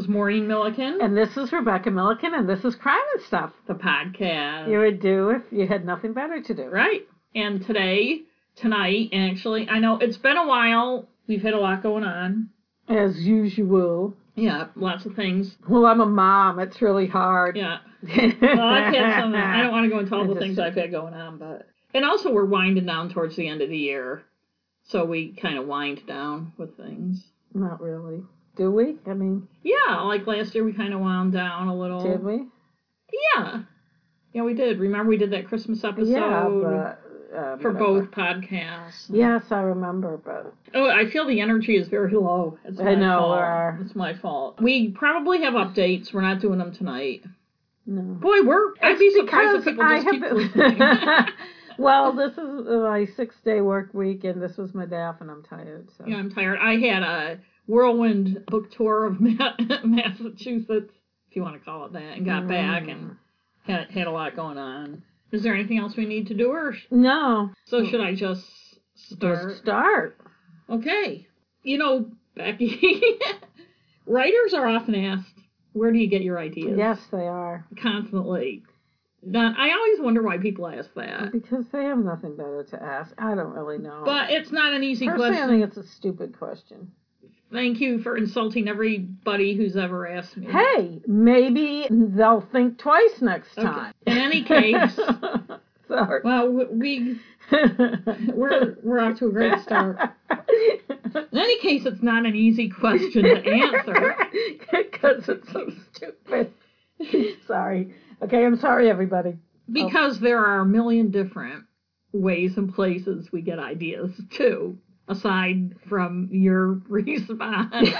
is Maureen Milliken. And this is Rebecca Milliken, and this is Crime and Stuff. The podcast. You would do if you had nothing better to do. Right. And today, tonight, actually, I know it's been a while. We've had a lot going on. As usual. Yeah, lots of things. Well, I'm a mom. It's really hard. Yeah. well, I've had some. I don't want to go into all the things I've had going on, but and also we're winding down towards the end of the year, so we kind of wind down with things. Not really. Do we? I mean. Yeah, like last year we kind of wound down a little. Did we? Yeah. Yeah, we did. Remember we did that Christmas episode. Yeah, but. Uh, for both podcasts. Yes, I remember, but oh, I feel the energy is very low. It's I know fault. It's my fault. We probably have updates. We're not doing them tonight. No. Boy, we're. I'd be surprised if people just keep listening. well, this is my six-day work week, and this was my day off, and I'm tired. So. Yeah, I'm tired. I had a whirlwind book tour of Massachusetts, if you want to call it that, and got mm. back and had had a lot going on. Is there anything else we need to do, or no? So should I just start? Just start. Okay. You know, Becky, writers are often asked, "Where do you get your ideas?" Yes, they are constantly. Not, I always wonder why people ask that. Because they have nothing better to ask. I don't really know. But it's not an easy Personally, question. I think it's a stupid question. Thank you for insulting everybody who's ever asked me. Hey, maybe they'll think twice next time. Okay. In any case, sorry. Well, we we're we're off to a great start. In any case, it's not an easy question to answer because it's so stupid. sorry. Okay, I'm sorry, everybody. Because oh. there are a million different ways and places we get ideas too aside from your response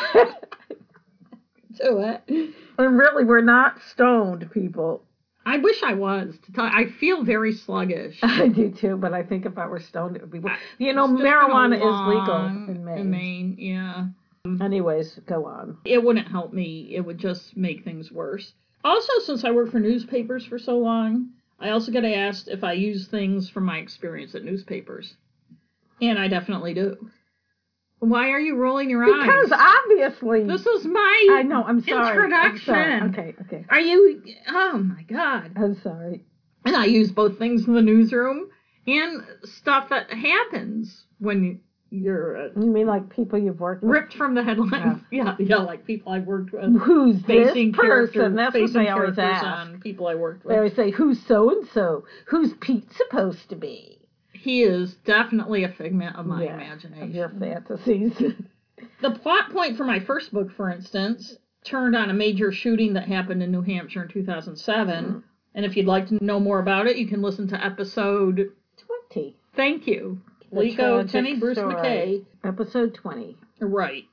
to it. And really, we're not stoned people. I wish I was. To tell, I feel very sluggish. I do too, but I think if I were stoned, it would be. You know, marijuana is legal in Maine. In Maine, yeah. Anyways, go on. It wouldn't help me. It would just make things worse. Also, since I work for newspapers for so long, I also get asked if I use things from my experience at newspapers. And I definitely do. Why are you rolling your eyes? Because obviously this is my I know. I'm sorry. Introduction. I'm sorry. Okay. Okay. Are you? Oh my God. I'm sorry. And I use both things in the newsroom and stuff that happens when you're. Uh, you mean like people you've worked with? Ripped from the headlines. Yeah. yeah, yeah, like people I've worked with. Who's this person? That's what they always ask. On people I worked with. They always say, "Who's so and so? Who's Pete supposed to be?" He is definitely a figment of my yeah, imagination. Of your fantasies. the plot point for my first book, for instance, turned on a major shooting that happened in New Hampshire in 2007. Mm-hmm. And if you'd like to know more about it, you can listen to episode 20. Thank you. Liko, Kenney, Bruce story. McKay. Episode 20. Right.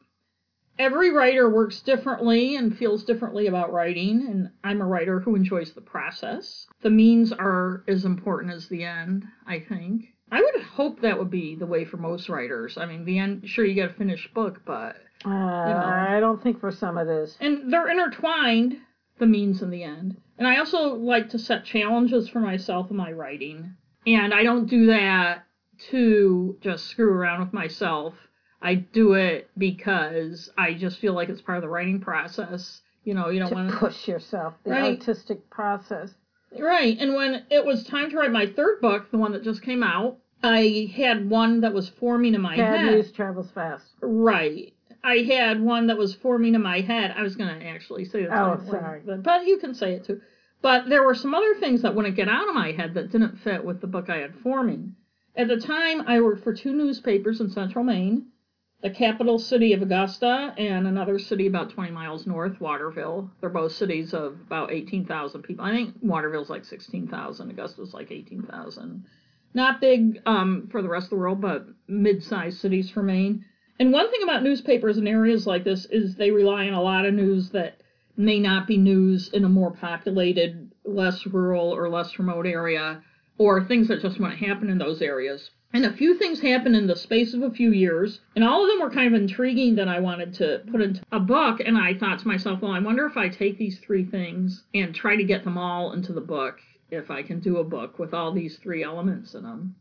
Every writer works differently and feels differently about writing, and I'm a writer who enjoys the process. The means are as important as the end, I think. I would hope that would be the way for most writers. I mean, the end, sure, you get a finished book, but. Uh, you know. I don't think for some it is. And they're intertwined, the means and the end. And I also like to set challenges for myself in my writing. And I don't do that to just screw around with myself. I do it because I just feel like it's part of the writing process. You know, you don't want to push yourself, the right. artistic process. Right. And when it was time to write my third book, the one that just came out, I had one that was forming in my Bad head. news travels fast. Right. I had one that was forming in my head. I was going to actually say that. Oh, sorry. But, but you can say it too. But there were some other things that wouldn't get out of my head that didn't fit with the book I had forming. At the time, I worked for two newspapers in central Maine the capital city of Augusta and another city about 20 miles north, Waterville. They're both cities of about 18,000 people. I think Waterville's like 16,000, Augusta's like 18,000. Not big um, for the rest of the world, but mid-sized cities for Maine. And one thing about newspapers in areas like this is they rely on a lot of news that may not be news in a more populated, less rural or less remote area, or things that just wouldn't happen in those areas. And a few things happened in the space of a few years, and all of them were kind of intriguing that I wanted to put into a book. And I thought to myself, well, I wonder if I take these three things and try to get them all into the book, if I can do a book with all these three elements in them.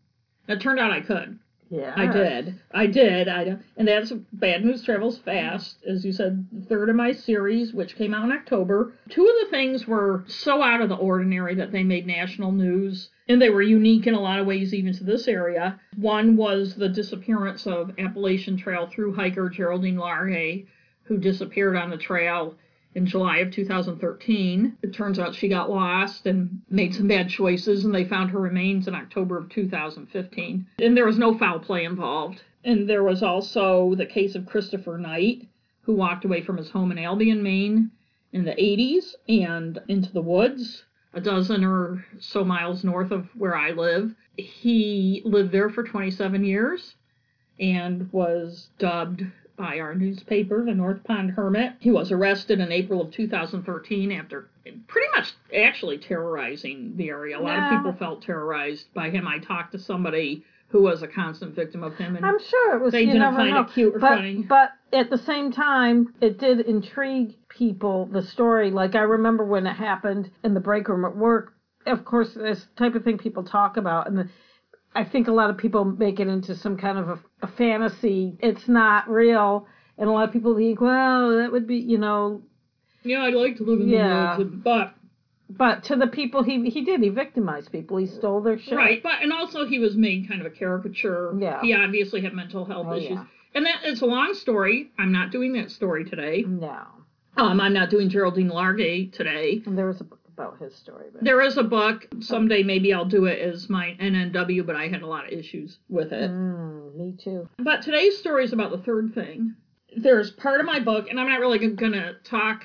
It turned out I could. Yeah. I did. I did. I and that's Bad News Travels Fast, as you said, the third of my series, which came out in October. Two of the things were so out of the ordinary that they made national news, and they were unique in a lot of ways, even to this area. One was the disappearance of Appalachian Trail through hiker Geraldine Largay, who disappeared on the trail in July of 2013. It turns out she got lost and made some bad choices, and they found her remains in October of 2015. And there was no foul play involved. And there was also the case of Christopher Knight, who walked away from his home in Albion, Maine in the 80s and into the woods, a dozen or so miles north of where I live. He lived there for 27 years and was dubbed by our newspaper, the North Pond Hermit. He was arrested in April of 2013 after pretty much actually terrorizing the area. A lot Yeah. of people felt terrorized by him. I talked to somebody who was a constant victim of him, and I'm sure it was. They you didn't never find it cute or but, funny. But at the same time, it did intrigue people. The story, like I remember when it happened in the break room at work. Of course, this type of thing people talk about, and the, I think a lot of people make it into some kind of a, a fantasy. It's not real, and a lot of people think, well, that would be, you know. yeah, I'd like to live in Yeah. the woods, but But to the people, he he did. He victimized people. He stole their shit. Right, but and also he was made kind of a caricature. Yeah. He obviously had mental health Oh, issues. yeah. And that it's a long story. I'm not doing that story today. No. Um, I'm not doing Geraldine Largay today. And there was a book about his story. But There is a book. Someday maybe I'll do it as my NNW, but I had a lot of issues with it. Mm, me too. But today's story is about the third thing. There's part of my book, and I'm not really going to talk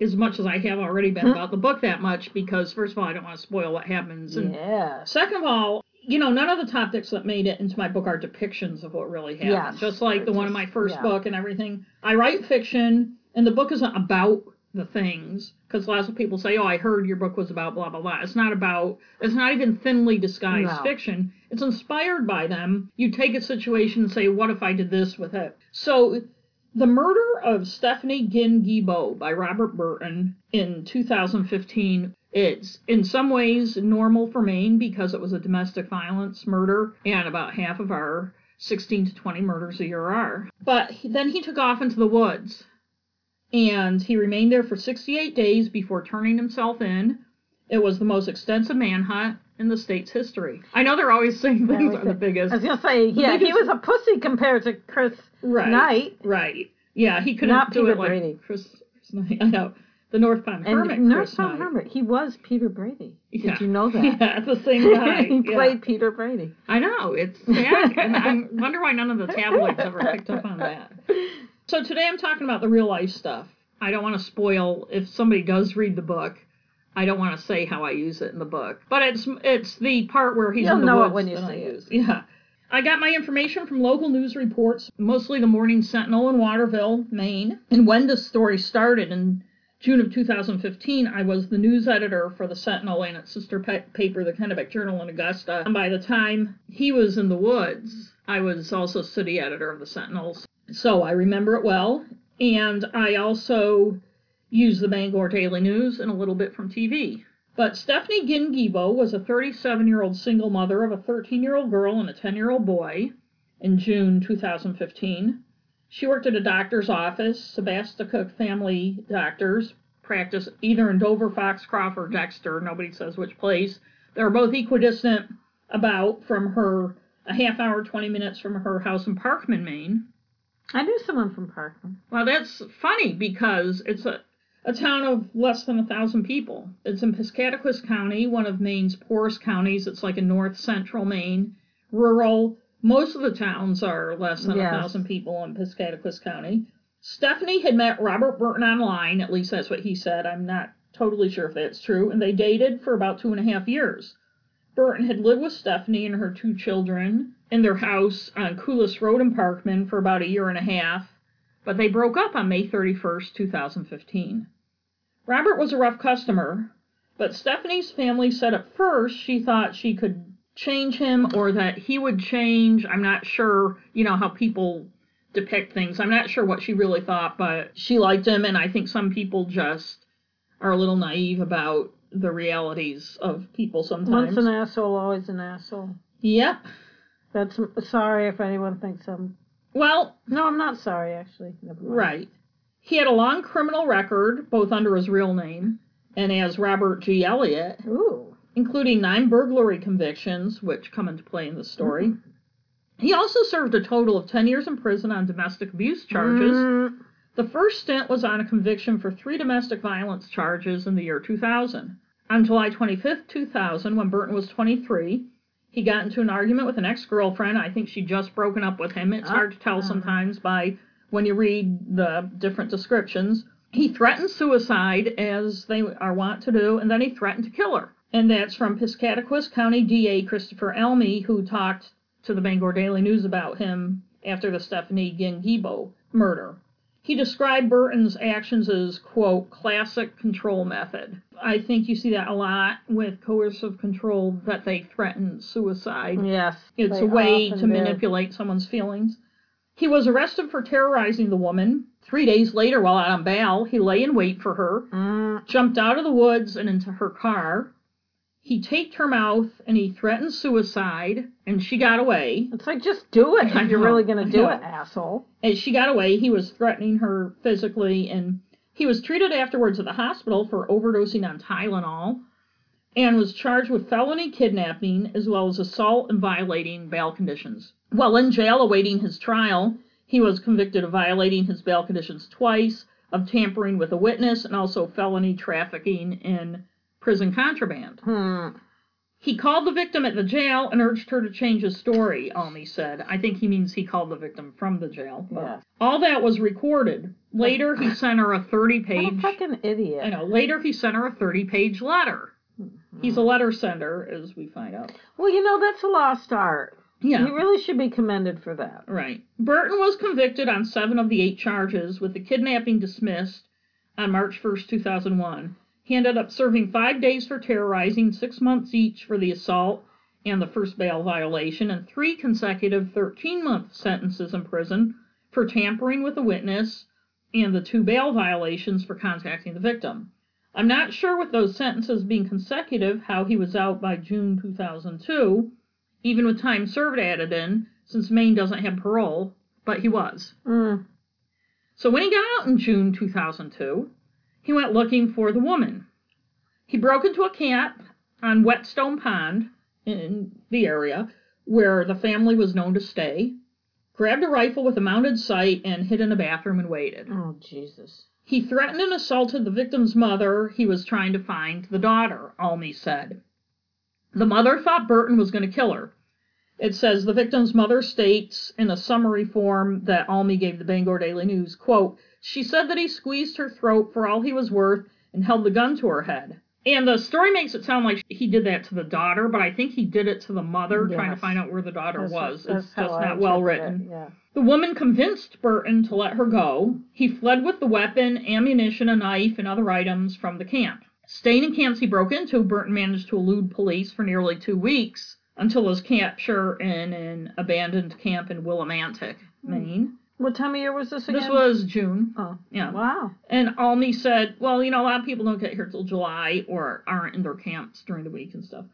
as much as I have already been about the book that much because, first of all, I don't want to spoil what happens. And Yes. Second of all, you know, none of the topics that made it into my book are depictions of what really happened. Yes, Just like the one in my first yeah. book and everything. I write fiction, and the book isn't about the things. Because lots of people say, oh, I heard your book was about blah, blah, blah. It's not about, it's not even thinly disguised No. fiction. It's inspired by them. You take a situation and say, what if I did this with it? So, the Murder of Stephanie Ginn Gebo by Robert Burton in 2015. It's in some ways normal for Maine because it was a domestic violence murder, and about half of our 16 to 20 murders a year are. But he- then he took off into the woods, and he remained there for 68 days before turning himself in. It was the most extensive manhunt in the state's history. I know they're always saying things are the I biggest. was gonna say, yeah, he was a pussy compared to Chris Right. Knight. Right. Yeah, he couldn't Not do Peter it like Brady. Chris, Chris Knight. I know. The North Pond And Hermit. North Pond. Hermit, he was Peter Brady. Yeah. Did you know that? Yeah, the same guy. he Yeah. played Peter Brady. I know. It's sad. and I wonder why none of the tabloids ever picked up on that. So today I'm talking about the real life stuff. I don't want to spoil if somebody does read the book. I don't want to say how I use it in the book, but it's it's the part where he's You'll in the know it woods when you that I see it. Yeah. I got my information from local news reports, mostly the Morning Sentinel in Waterville, Maine. And when this story started in June of 2015, I was the news editor for the Sentinel and its sister pa- paper, the Kennebec Journal in Augusta. And by the time he was in the woods, I was also city editor of the Sentinels. So I remember it well. And I also use the Bangor Daily News and a little bit from TV. But Stephanie Ginn Gebo was a 37 year old single mother of a 13 year old girl and a 10 year old boy in June 2015. She worked at a doctor's office, Sebasticook Family Doctors, practice either in Dover, Foxcroft, or Dexter. Nobody says which place. They're both equidistant about from her, a half hour, 20 minutes from her house in Parkman, Maine. I knew someone from Parkland. Well, that's funny because it's a, a town of less than a thousand people. It's in Piscataquis County, one of Maine's poorest counties. It's like in north central Maine, rural. Most of the towns are less than a Yes. thousand people in Piscataquis County. Stephanie had met Robert Burton online, at least that's what he said. I'm not totally sure if that's true, and they dated for about two and a half years. Burton had lived with Stephanie and her two children in their house on Coolis Road in Parkman for about a year and a half, but they broke up on May 31st, 2015. Robert was a rough customer, but Stephanie's family said at first she thought she could change him or that he would change. I'm not sure, you know, how people depict things. I'm not sure what she really thought, but she liked him, and I think some people just are a little naive about the realities of people sometimes. Once an asshole, always an asshole. Yep. That's sorry if anyone thinks I'm. Well, No, I'm not sorry. Actually, right. He had a long criminal record, both under his real name and as Robert G. Elliott, Ooh. including nine burglary convictions, which come into play in the story. He also served a total of 10 years in prison on domestic abuse charges. Mm, The first stint was on a conviction for three domestic violence charges in the year 2000. On July 25, 2000, when Burton was 23, he got into an argument with an ex girlfriend. I think she'd just broken up with him. It's ah. hard to tell sometimes by when you read the different descriptions. He threatened suicide, as they are wont to do, and then he threatened to kill her. And that's from Piscataquis County DA Christopher Almy, who talked to the Bangor Daily News about him after the Stephanie Ginn Gebo murder. He described Burton's actions as, quote, classic control method. I think you see that a lot with coercive control that they threaten suicide. yes. It's a way to do. manipulate someone's feelings. He was arrested for terrorizing the woman. Three days later, while out on bail, he lay in wait for her, Mm, jumped out of the woods and into her car. He taped her mouth and he threatened suicide, and she got away. it's like just do it if you're really gonna do it, asshole. As she got away, he was threatening her physically, and he was treated afterwards at the hospital for overdosing on Tylenol and was charged with felony kidnapping as well as assault and violating bail conditions. While in jail awaiting his trial, he was convicted of violating his bail conditions twice, of tampering with a witness, and also felony trafficking in prison contraband. Hmm. He called the victim at the jail and urged her to change his story, Almy said. I think he means he called the victim from the jail. Yeah. All that was recorded. Later, he sent her a 30 What a page. fucking idiot. I know. Later, he sent her a 30 page letter. He's a letter sender, as we find out. Well, you know that's a lost art. Yeah. He really should be commended for that. Right. Burton was convicted on seven of the eight charges, with the kidnapping dismissed on March 1st, 2001. He ended up serving five days for terrorizing, six months each for the assault and the first bail violation, and three consecutive 13 month sentences in prison for tampering with a witness and the two bail violations for contacting the victim. I'm not sure with those sentences being consecutive how he was out by June 2002, even with time served added in, since Maine doesn't have parole, but he was. Mm. So when he got out in June 2002, he went looking for the woman. He broke into a camp on Whetstone Pond in the area where the family was known to stay, grabbed a rifle with a mounted sight, and hid in a bathroom and waited. Oh Jesus. He threatened and assaulted the victim's mother. He was trying to find the daughter, Almy said. The mother thought Burton was going to kill her. It says the victim's mother states in a summary form that Almy gave the Bangor Daily News, quote, she said that he squeezed her throat for all he was worth and held the gun to her head. And the story makes it sound like he did that to the daughter, but I think he did it to the mother, trying to find out where the daughter That's- was. It's just I not well written. Yeah. The woman convinced Burton to let her go. He fled with the weapon, ammunition, a knife, and other items from the camp. Staying in camps he broke into, Burton managed to elude police for nearly two weeks until his capture in an abandoned camp in Willimantic, Maine. What time of year was this again? This was June. Oh. Yeah. Wow. And Almy said, well, you know, a lot of people don't get here till July or aren't in their camps during the week and stuff.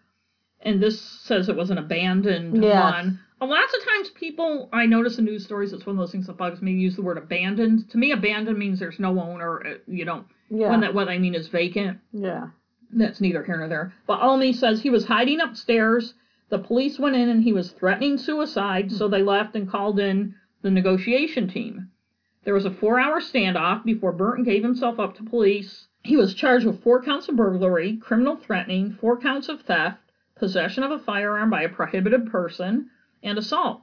And this says it was an abandoned Yes. one. A lots of times people, I notice in news stories, it's one of those things that bugs me, use the word abandoned. To me, abandoned means there's no owner. uh, You don't, Yeah. when that, what I mean is vacant. yeah. That's neither here nor there. But Almy says he was hiding upstairs. The police went in and he was threatening suicide, so they left and called in the negotiation team. There was a four hour standoff before Burton gave himself up to police. He was charged with four counts of burglary, criminal threatening, four counts of theft, possession of a firearm by a prohibited person, and assault.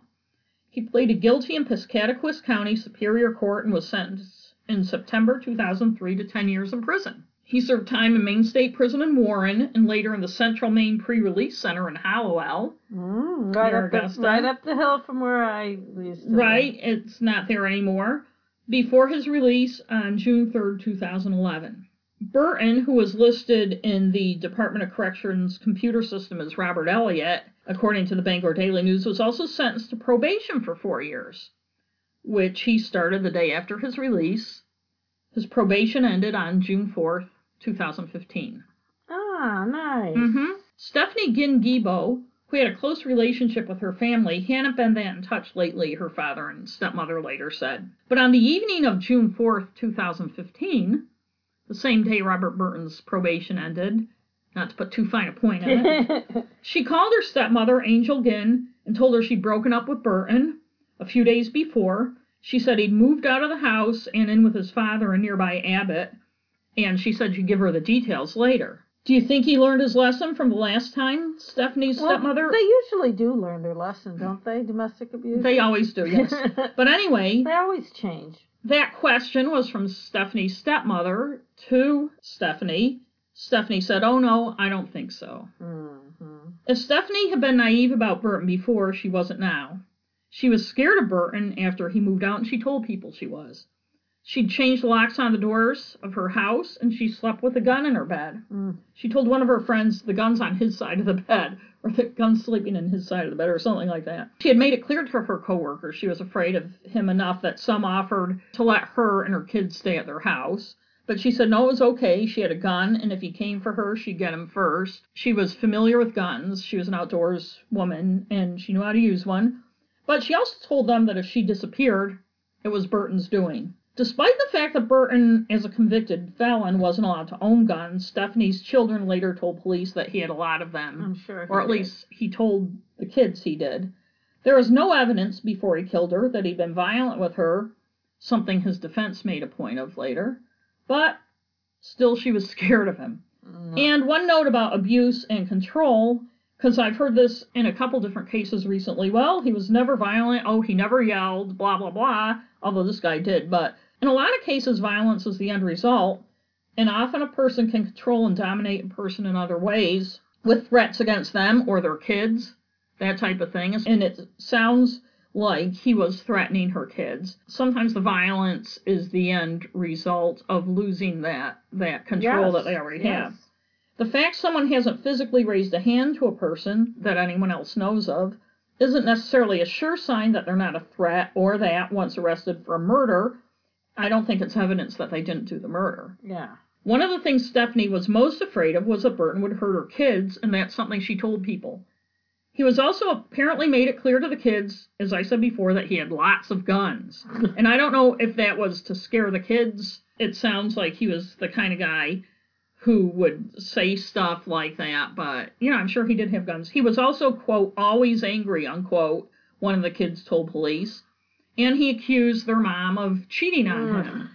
He pleaded guilty in Piscataquis County Superior Court and was sentenced in September 2003 to 10 years in prison. He served time in Maine State Prison in Warren and later in the Central Maine Pre-Release Center in Hallowell. Mm, right up the, right up the hill from where I used to. live. Right, it's not there anymore. Before his release on June 3rd, 2011. Burton, who was listed in the Department of Corrections computer system as Robert Elliott, according to the Bangor Daily News, was also sentenced to probation for four years, which he started the day after his release. His probation ended on June 4th, 2015. Ah, nice. hmm Stephanie Ginn Gebo, who had a close relationship with her family, hadn't been that in touch lately, her father and stepmother later said. But on the evening of June 4th, 2015, the same day Robert Burton's probation ended, not to put too fine a point on it, she called her stepmother, Angel Ginn, and told her she'd broken up with Burton a few days before. She said he'd moved out of the house and in with his father in nearby Abbot, and she said she'd give her the details later. Do you think he learned his lesson from the last time Stephanie's well, stepmother? They usually do learn their lesson, don't they? Domestic abuse. They always do, yes. but anyway, they always change. That question was from Stephanie's stepmother to Stephanie. Stephanie said, "Oh no, I don't think so." Mm-hmm. If Stephanie had been naive about Burton before, she wasn't now. She was scared of Burton after he moved out, and she told people she was. She'd changed locks on the doors of her house, and she slept with a gun in her bed. Mm. She told one of her friends the gun's on his side of the bed, or the gun's sleeping in his side of the bed, or something like that. She had made it clear to her coworkers she was afraid of him enough that some offered to let her and her kids stay at their house. But she said no, it was okay. She had a gun, and if he came for her, she'd get him first. She was familiar with guns. She was an outdoors woman, and she knew how to use one. But she also told them that if she disappeared, it was Burton's doing. Despite the fact that Burton, as a convicted felon, wasn't allowed to own guns, Stephanie's children later told police that he had a lot of them. I'm sure. Or at did. least he told the kids he did. There is no evidence before he killed her that he'd been violent with her, something his defense made a point of later. But still, she was scared of him. No. And one note about abuse and control, because I've heard this in a couple different cases recently. Well, he was never violent. Oh, he never yelled, blah, blah, blah. Although this guy did. But in a lot of cases, violence is the end result. And often a person can control and dominate a person in other ways with threats against them or their kids, that type of thing. And it sounds like he was threatening her kids. Sometimes the violence is the end result of losing that that control Yes, that they already yes. have. The fact someone hasn't physically raised a hand to a person that anyone else knows of isn't necessarily a sure sign that they're not a threat or that once arrested for a murder, I don't think it's evidence that they didn't do the murder. Yeah. One of the things Stephanie was most afraid of was that Burton would hurt her kids, and that's something she told people. He was also apparently made it clear to the kids, as I said before, that he had lots of guns. and I don't know if that was to scare the kids. It sounds like he was the kind of guy who would say stuff like that, but you know, I'm sure he did have guns. He was also, quote, always angry, unquote, one of the kids told police. And he accused their mom of cheating on Mm. him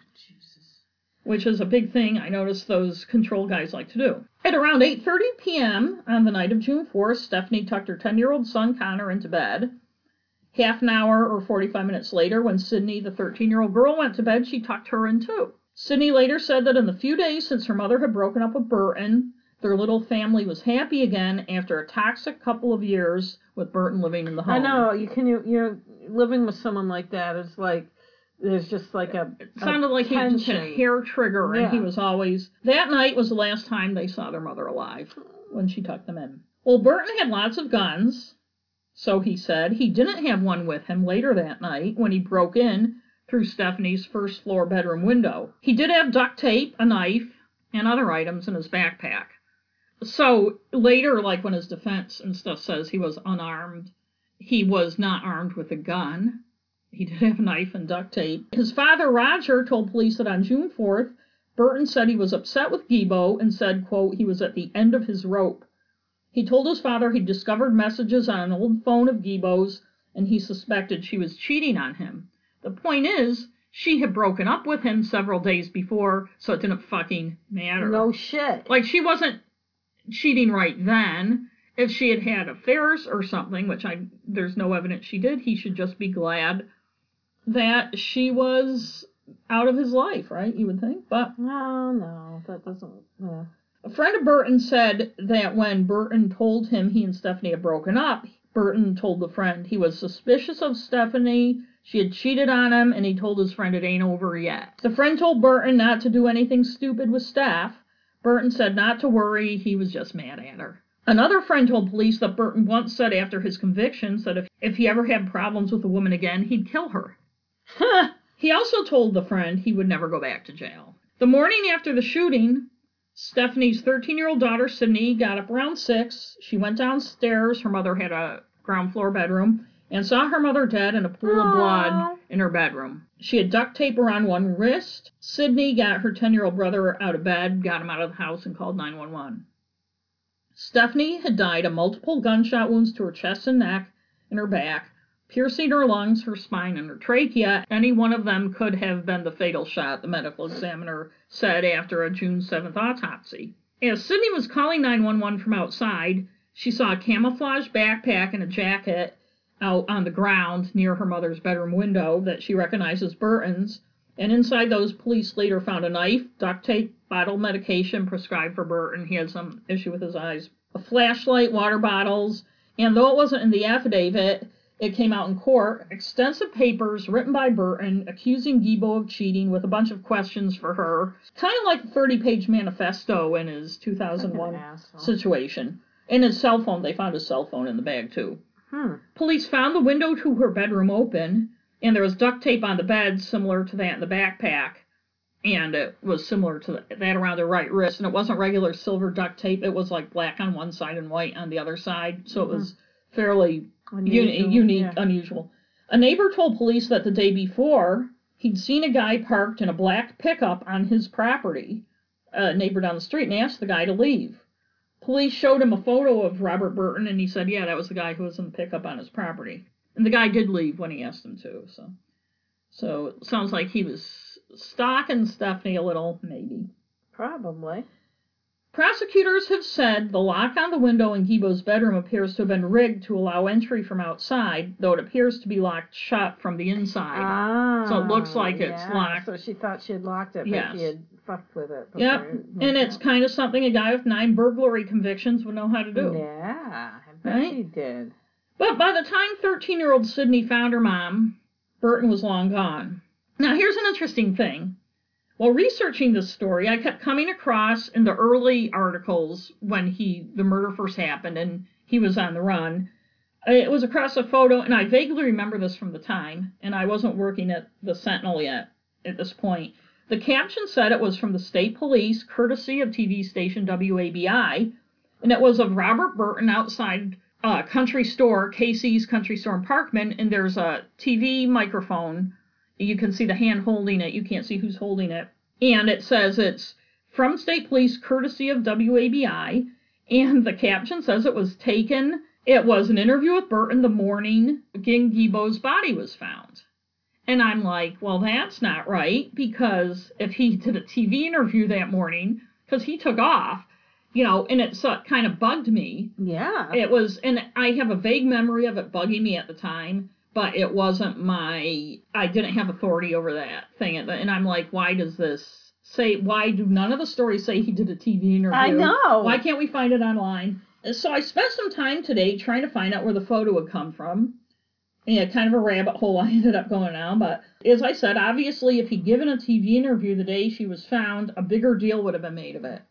which is a big thing I notice those control guys like to do. At around 8:30 p.m. on the night of June 4th, Stephanie tucked her 10-year-old son Connor into bed. Half an hour or 45 minutes later, when Sydney, the 13-year-old girl, went to bed, she tucked her in too. Sydney later said that in the few days since her mother had broken up with Burton, their little family was happy again after a toxic couple of years with Burton living in the home. I know you can. You, you're living with someone like that is like there's just like a. It sounded like he just had a tension. hair trigger, and he was always. That night was the last time they saw their mother alive when she tucked them in. Well, Burton had lots of guns, so he said. He didn't have one with him later that night when he broke in through Stephanie's first floor bedroom window. He did have duct tape, a knife, and other items in his backpack. So later, like when his defense and stuff says he was unarmed, he was not armed with a gun. He did have a knife and duct tape. His father, Roger, told police that on June 4th, Burton said he was upset with Gebo and said, quote, he was at the end of his rope. He told his father he discovered messages on an old phone of Gebo's and he suspected she was cheating on him. The point is, she had broken up with him several days before, so it didn't fucking matter. No shit. Like she wasn't cheating right then. If she had had affairs or something, which I there's no evidence she did, he should just be glad that she was out of his life, right? You would think. But No, no, that doesn't. Yeah. a friend of Burton said that when Burton told him he and Stephanie had broken up, Burton told the friend he was suspicious of Stephanie. She had cheated on him, and he told his friend it ain't over yet. The friend told Burton not to do anything stupid with Steph. Burton said not to worry, he was just mad at her. Another friend told police that Burton once said after his convictions that if, if he ever had problems with a woman again, he'd kill her. He also told the friend he would never go back to jail. The morning after the shooting, Stephanie's 13 year old daughter, Sydney, got up around 6. She went downstairs. Her mother had a ground floor bedroom and saw her mother dead in a pool of blood in her bedroom. She had duct tape around one wrist. Sydney got her 10 year old brother out of bed, got him out of the house, and called 911. Stephanie had died of multiple gunshot wounds to her chest and neck and her back, piercing her lungs, her spine, and her trachea. Any one of them could have been the fatal shot, the medical examiner said after a June 7th autopsy. As Sydney was calling 911 from outside, she saw a camouflage backpack and a jacket out on the ground near her mother's bedroom window that she recognized as Burton's. And inside those, police later found a knife, duct tape, bottle medication prescribed for Burton. He had some issue with his eyes. A flashlight, water bottles, and though it wasn't in the affidavit, it came out in court. Extensive papers written by Burton accusing Gebo of cheating with a bunch of questions for her. Kind of like a 30 page manifesto in his 2001 situation. And his cell phone, they found his cell phone in the bag too. Hmm. Police found the window to her bedroom open, and there was duct tape on the bed similar to that in the backpack. And it was similar to that around her right wrist, and it wasn't regular silver duct tape. It was like black on one side and white on the other side, so it mm-hmm. was fairly uni- unique, yeah. unusual. A neighbor told police that the day before he'd seen a guy parked in a black pickup on his property, a neighbor down the street, and asked the guy to leave. Police showed him a photo of Robert Burton, and he said, "Yeah, that was the guy who was in the pickup on his property." And the guy did leave when he asked him to. So, so it sounds like he was stalking Stephanie a little, maybe. Probably. Prosecutors have said the lock on the window in Gebo's bedroom appears to have been rigged to allow entry from outside, though it appears to be locked shut from the inside. Ah, So it looks like it's yeah. locked. So she thought she had locked it, but Yes. she had fucked with it. Yep, it and it's out. kind of something a guy with nine burglary convictions would know how to do. Yeah, I bet Right? he did. But by the time 13 year old Sydney found her mom, Burton was long gone. Now, here's an interesting thing. While researching this story, I kept coming across in the early articles when he the murder first happened and he was on the run. Uh, it was across a photo, and I vaguely remember this from the time, and I wasn't working at the Sentinel yet at this point. The caption said it was from the state police, courtesy of TV station WABI, and it was of Robert Burton outside a country store, Casey's Country Store in Parkman, and there's a TV microphone. You can see the hand holding it. You can't see who's holding it. And it says it's from state police, courtesy of WABI. And the caption says it was taken, it was an interview with Burton the morning Ginn Gebo's body was found. And I'm like, well, that's not right because if he did a TV interview that morning, because he took off, you know, and it so kind of bugged me. Yeah. It was, and I have a vague memory of it bugging me at the time, but it wasn't my, I didn't have authority over that thing. And I'm like, why does this say, why do none of the stories say he did a TV interview? I know. Why can't we find it online? And So I spent some time today trying to find out where the photo had come from. Yeah, kind of a rabbit hole I ended up going down. But as I said, obviously, if he'd given a TV interview the day she was found, a bigger deal would have been made of it.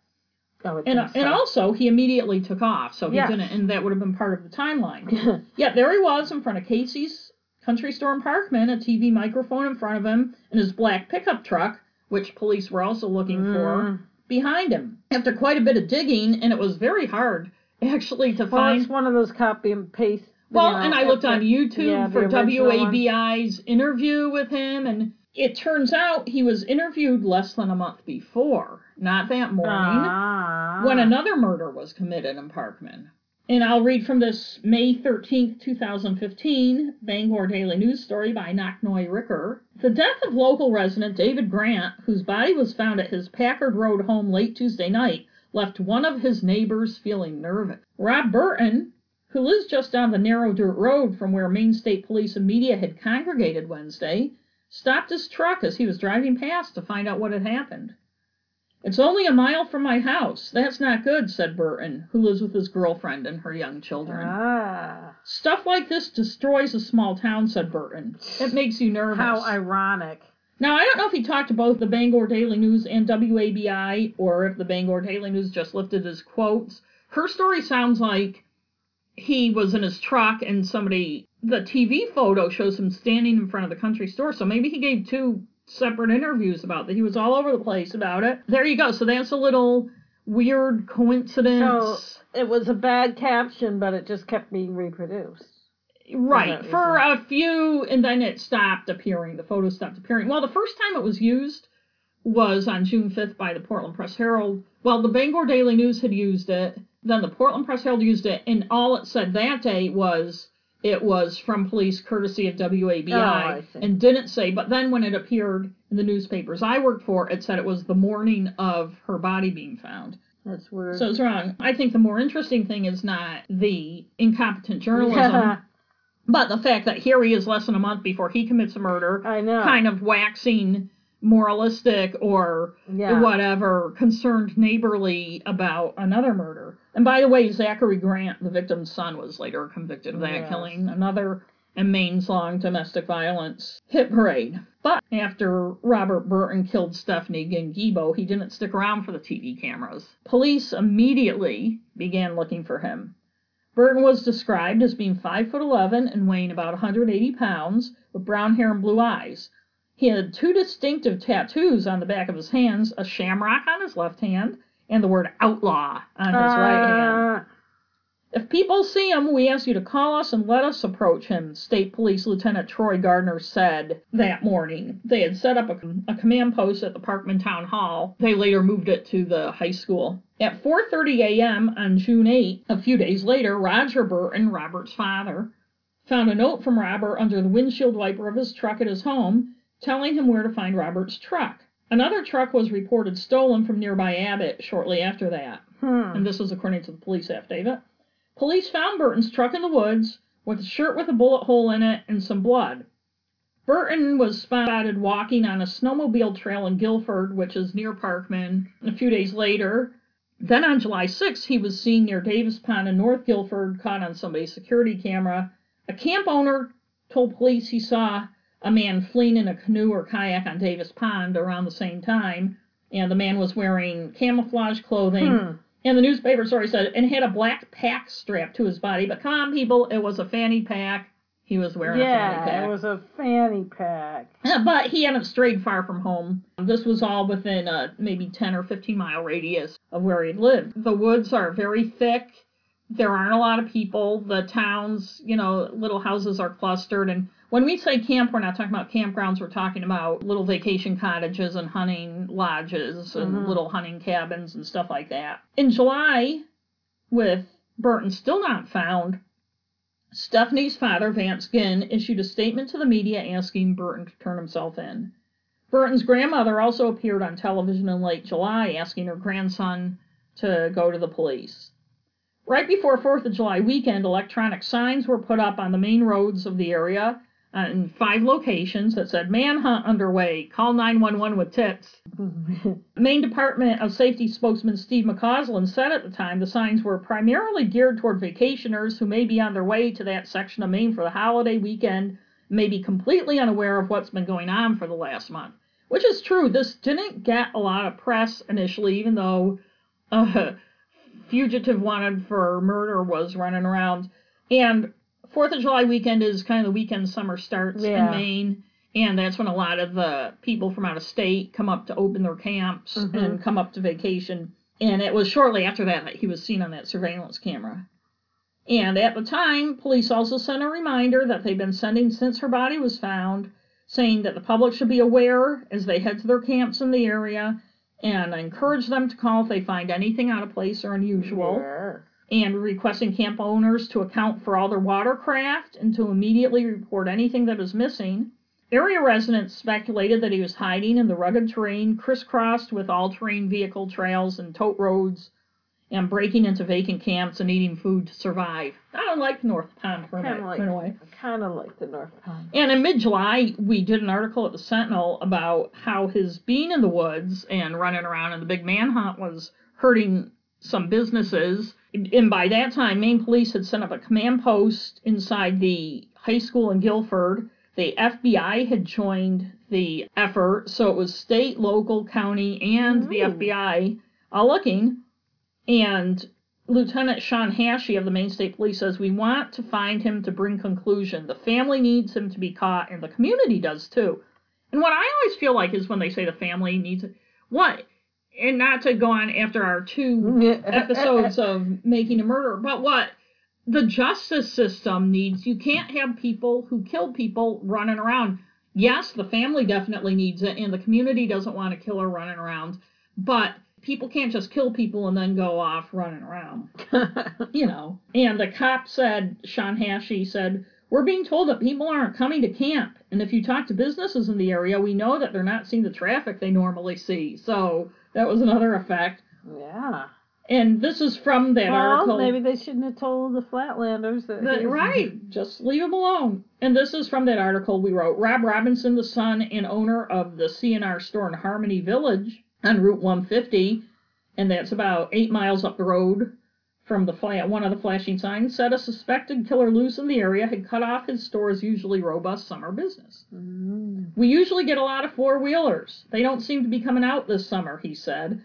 And, so. and also, he immediately took off, so he Yes. didn't, and that would have been part of the timeline. yeah, there he was in front of Casey's Country Store in Parkman, a TV microphone in front of him, and his black pickup truck, which police were also looking for, Mm. behind him. After quite a bit of digging, and it was very hard actually to well, find. it's one of those copy and paste. you Well, know, and I looked on YouTube yeah, for original one. WABI's interview with him, and it turns out he was interviewed less than a month before, not that morning Ah. when another murder was committed in Parkman. And I'll read from this May 13th, 2015 Bangor Daily News story by Nok-Noi Ricker. The death of local resident David Grant, whose body was found at his Packard Road home late Tuesday night, left one of his neighbors feeling nervous. Rob Burton, who lives just down the narrow dirt road from where Maine State Police and media had congregated Wednesday, stopped his truck as he was driving past to find out what had happened. It's only a mile from my house. That's not good, said Burton, who lives with his girlfriend and her young children. Ah. Stuff like this destroys a small town, said Burton. It makes you nervous. How ironic. now, I don't know if he talked to both the Bangor Daily News and WABI, or if the Bangor Daily News just lifted his quotes. Her story sounds like he was in his truck and somebody, the TV photo shows him standing in front of the country store, so maybe he gave two separate interviews about that. He was all over the place about it. There you go. So that's a little weird coincidence. So it was a bad caption, but it just kept being reproduced. Right, for a few, and then it stopped appearing. The photo stopped appearing. Well, the first time it was used was on June 5th by the Portland Press Herald. Well, the Bangor Daily News had used it, then the Portland Press Herald used it, and all it said that day was it was from police courtesy of WABI oh, and didn't say, but then when it appeared in the newspapers I worked for, it said it was the morning of her body being found. That's weird. So it's wrong. I think the more interesting thing is not the incompetent journalism. But the fact that here he is less than a month before he commits a murder, I know. kind of waxing moralistic or yeah. whatever, concerned neighborly about another murder. And by the way, Zachary Grant, the victim's son, was later convicted of that Yes. killing. Another and Maine's long domestic violence hit parade. But after Robert Burton killed Stephanie Ginn Gebo, he didn't stick around for the TV cameras. Police immediately began looking for him. Burton was described as being 5 foot 11 and weighing about 180 pounds, with brown hair and blue eyes. He had two distinctive tattoos on the back of his hands, a shamrock on his left hand and the word outlaw on his right hand. Uh, If people see him, we ask you to call us and let us approach him, State Police Lieutenant Troy Gardner said that morning. They had set up a, a command post at the Parkman Town Hall. They later moved it to the high school. At 4:30 a.m. on June 8, a few days later, Roger Burton, Robert's father, found a note from Robert under the windshield wiper of his truck at his home, telling him where to find Robert's truck. Another truck was reported stolen from nearby Abbot shortly after that hmm. and this was according to the police affidavit. Police found Burton's truck in the woods with a shirt with a bullet hole in it and some blood. Burton was spotted walking on a snowmobile trail in Guilford, which is near Parkman, a few days later. Then on July 6th, he was seen near Davis Pond in North Guilford, caught on somebody's security camera. A camp owner told police he saw a man fleeing in a canoe or kayak on Davis Pond around the same time, and the man was wearing camouflage clothing. Hmm. And the newspaper story said, and had a black pack strapped to his body. But come on, people, it was a fanny pack. He was wearing a fanny Yeah, pack. it was a fanny pack. Uh, But he hadn't strayed far from home. This was all within a maybe 10 or 15 mile radius of where he lived. The woods are very thick. There aren't a lot of people. The towns, you know, little houses are clustered. And when we say camp, we're not talking about campgrounds. We're talking about little vacation cottages and hunting lodges and Mhm. little hunting cabins and stuff like that. In July, with Burton still not found, Stephanie's father, Vance Ginn, issued a statement to the media asking Burton to turn himself in. Burton's grandmother also appeared on television in late July asking her grandson to go to the police. Right before 4th of July weekend, electronic signs were put up on the main roads of the area uh, in five locations that said manhunt underway, call 911 with tips. Maine Department of Safety spokesman Steve McCausland said at the time the signs were primarily geared toward vacationers who may be on their way to that section of Maine for the holiday weekend, may be completely unaware of what's been going on for the last month. Which is true. This didn't get a lot of press initially, even though a fugitive wanted for murder was running around. And Fourth of July weekend is kind of the weekend summer starts Yeah. in Maine, and that's when a lot of the people from out of state come up to open their camps Mhm. and come up to vacation. And it was shortly after that that he was seen on that surveillance camera. And at the time, police also sent a reminder that they've been sending since her body was found, saying that the public should be aware as they head to their camps in the area, and encourage them to call if they find anything out of place or unusual. And requesting camp owners to account for all their watercraft and to immediately report anything that is missing. Area residents speculated that he was hiding in the rugged terrain crisscrossed with all terrain vehicle trails and tote roads and breaking into vacant camps and eating food to survive. I don't like North Pond for a Kind minute, of like, in a way. kind of like the North Pond. And in mid July, we did an article at the Sentinel about how his being in the woods and running around in the big manhunt was hurting some businesses. And by that time, Maine police had set up a command post inside the high school in Guilford. The FBI had joined the effort, so it was state, local, county, and the FBI all uh, looking. And Lieutenant Sean Hashey of the Maine State Police says, We want to find him to bring conclusion. The family needs him to be caught, and the community does too. And what I always feel like is when they say the family needs what? And not to go on after our two mm-hmm. episodes of making a murder, but what the justice system needs, you can't have people who kill people running around. Yes, the family definitely needs it, and the community doesn't want a killer running around, but people can't just kill people and then go off running around. you know. And the cop said, Sean Hashey said, We're being told that people aren't coming to camp. And if you talk to businesses in the area, we know that they're not seeing the traffic they normally see. So that was another effect. Yeah. And this is from that well, article. maybe they shouldn't have told the Flatlanders that. That- he was- right, just leave them alone. And this is from that article we wrote. Rob Robinson, the son and owner of the CNR store in Harmony Village on Route 150, and that's about eight miles up the road from the fla- one of the flashing signs, said a suspected killer loose in the area had cut off his store's usually robust summer business. Mm. We usually get a lot of four wheelers. They don't seem to be coming out this summer, he said.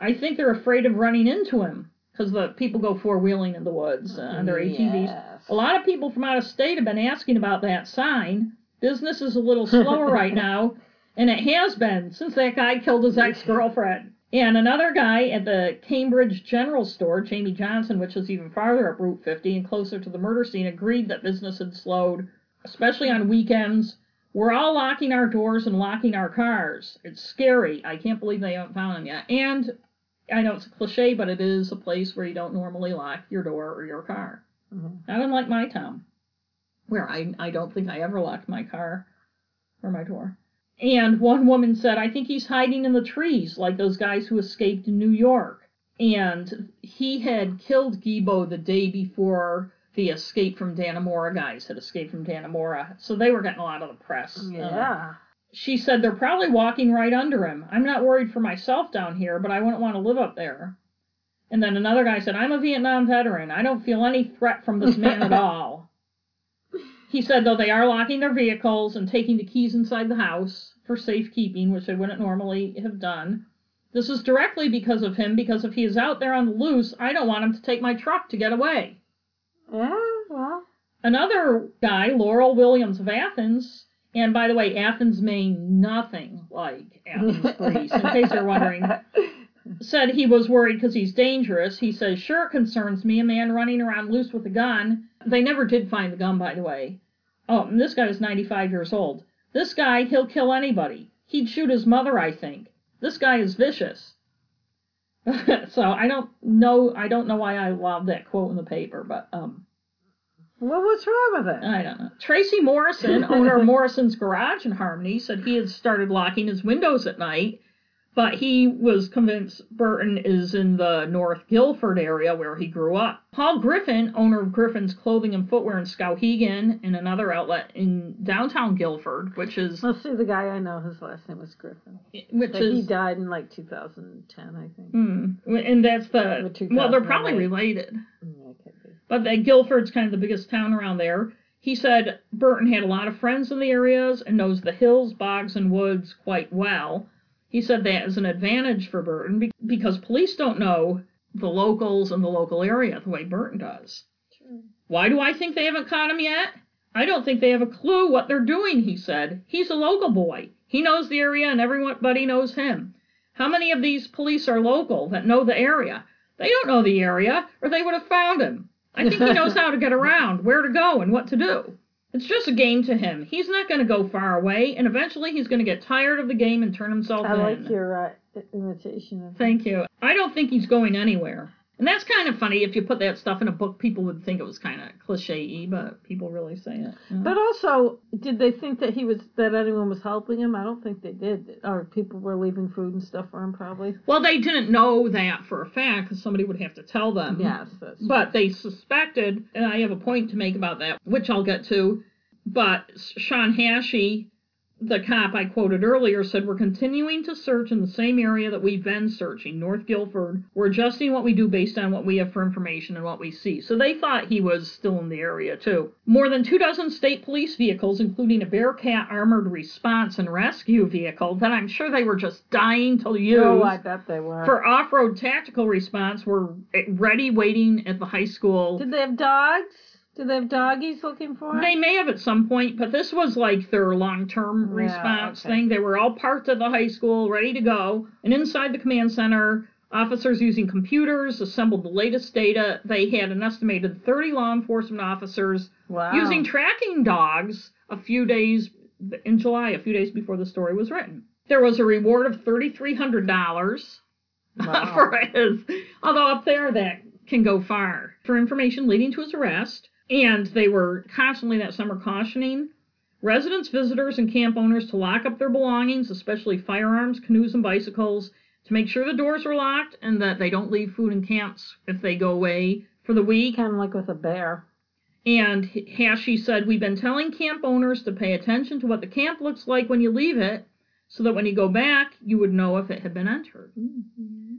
I think they're afraid of running into him because the people go four wheeling in the woods uh, on their ATVs. A lot of people from out of state have been asking about that sign. Business is a little slower right now, and it has been since that guy killed his ex girlfriend. And another guy at the Cambridge General Store, Jamie Johnson, which is even farther up Route 50 and closer to the murder scene, agreed that business had slowed, especially on weekends. We're all locking our doors and locking our cars. It's scary. I can't believe they haven't found him yet. And I know it's a cliche, but it is a place where you don't normally lock your door or your car. Mhm. Not unlike my town, where I, I don't think I ever locked my car or my door. And one woman said, I think he's hiding in the trees, like those guys who escaped in New York. And he had killed Gebo the day before the escape from Dannemora guys had escaped from Dannemora. So they were getting a lot of the press. Uh, Yeah. she said they're probably walking right under him. I'm not worried for myself down here, but I wouldn't want to live up there. And then another guy said, I'm a Vietnam veteran. I don't feel any threat from this man at all. He said, though they are locking their vehicles and taking the keys inside the house for safekeeping, which they wouldn't normally have done. This is directly because of him, because if he is out there on the loose, I don't want him to take my truck to get away. Yeah. Well. Another guy, Laurel Williams of Athens, and by the way, Athens, Maine, nothing like Athens, Greece, in case you're wondering, said he was worried because he's dangerous. He says, Sure, it concerns me, a man running around loose with a gun. They never did find the gun, by the way. Oh, and this guy is 95 years old. This guy, he'll kill anybody. He'd shoot his mother, I think. This guy is vicious. so I don't know. I don't know why I allowed that quote in the paper, but um, Well, what's wrong with it? I don't know. Tracy Morrison, owner of Morrison's Garage in Harmony, said he had started locking his windows at night, but he was convinced Burton is in the North Guilford area where he grew up. Paul Griffin, owner of Griffin's Clothing and Footwear in Skowhegan, and another outlet in downtown Guilford, which is Let's see. The guy I know, his last name was Griffin. which But he died in like 2010, I think. hmm, and that's Or the well, they're probably related. Mm, that could be. But that Guilford's kind of the biggest town around there. He said Burton had a lot of friends in the areas and knows the hills, bogs, and woods quite well. He said that is an advantage for Burton because police don't know the locals and the local area the way Burton does. Why do I think they haven't caught him yet? I don't think they have a clue what they're doing, he said. He's a local boy. He knows the area and everybody knows him. How many of these police are local that know the area? They don't know the area, or they would have found him. I think he knows how to get around, where to go, and what to do. It's just a game to him. He's not going to go far away, and eventually he's going to get tired of the game and turn himself I in. I like your uh, imitation of. Thank you. I don't think he's going anywhere. And that's kind of funny. If you put that stuff in a book, people would think it was kind of cliche-y, but people really say it. know. But also, did they think that he was that anyone was helping him? I don't think they did. Or people were leaving food and stuff for him, probably. well, they didn't know that for a fact because somebody would have to tell them. Yes, But they suspected, and I have a point to make about that, which I'll get to. But Sean Hashey, the cop I quoted earlier, said we're continuing to search in the same area that we've been searching, North Guilford. We're adjusting what we do based on what we have for information and what we see. So they thought he was still in the area too. More than two dozen state police vehicles, including a Bearcat armored response and rescue vehicle that I'm sure they were just dying to use Oh, I bet they were. for off-road tactical response were eh, ready waiting at the high school did they have dogs? Did they have doggies looking for him? They may have at some point, but this was like their long term Yeah, response okay. thing. They were all parked at the high school, ready to go. And inside the command center, officers using computers assembled the latest data. They had an estimated 30 law enforcement officers Wow. using tracking dogs a few days in July, a few days before the story was written. There was a reward of $3,300 Wow. for his, although up there that can go far, for information leading to his arrest. And they were constantly that summer cautioning residents, visitors, and camp owners to lock up their belongings, especially firearms, canoes, and bicycles, to make sure the doors are locked and that they don't leave food in camps if they go away for the week. kind of like with a bear. And Hashey said, We've been telling camp owners to pay attention to what the camp looks like when you leave it, so that when you go back, you would know if it had been entered. Mm-hmm.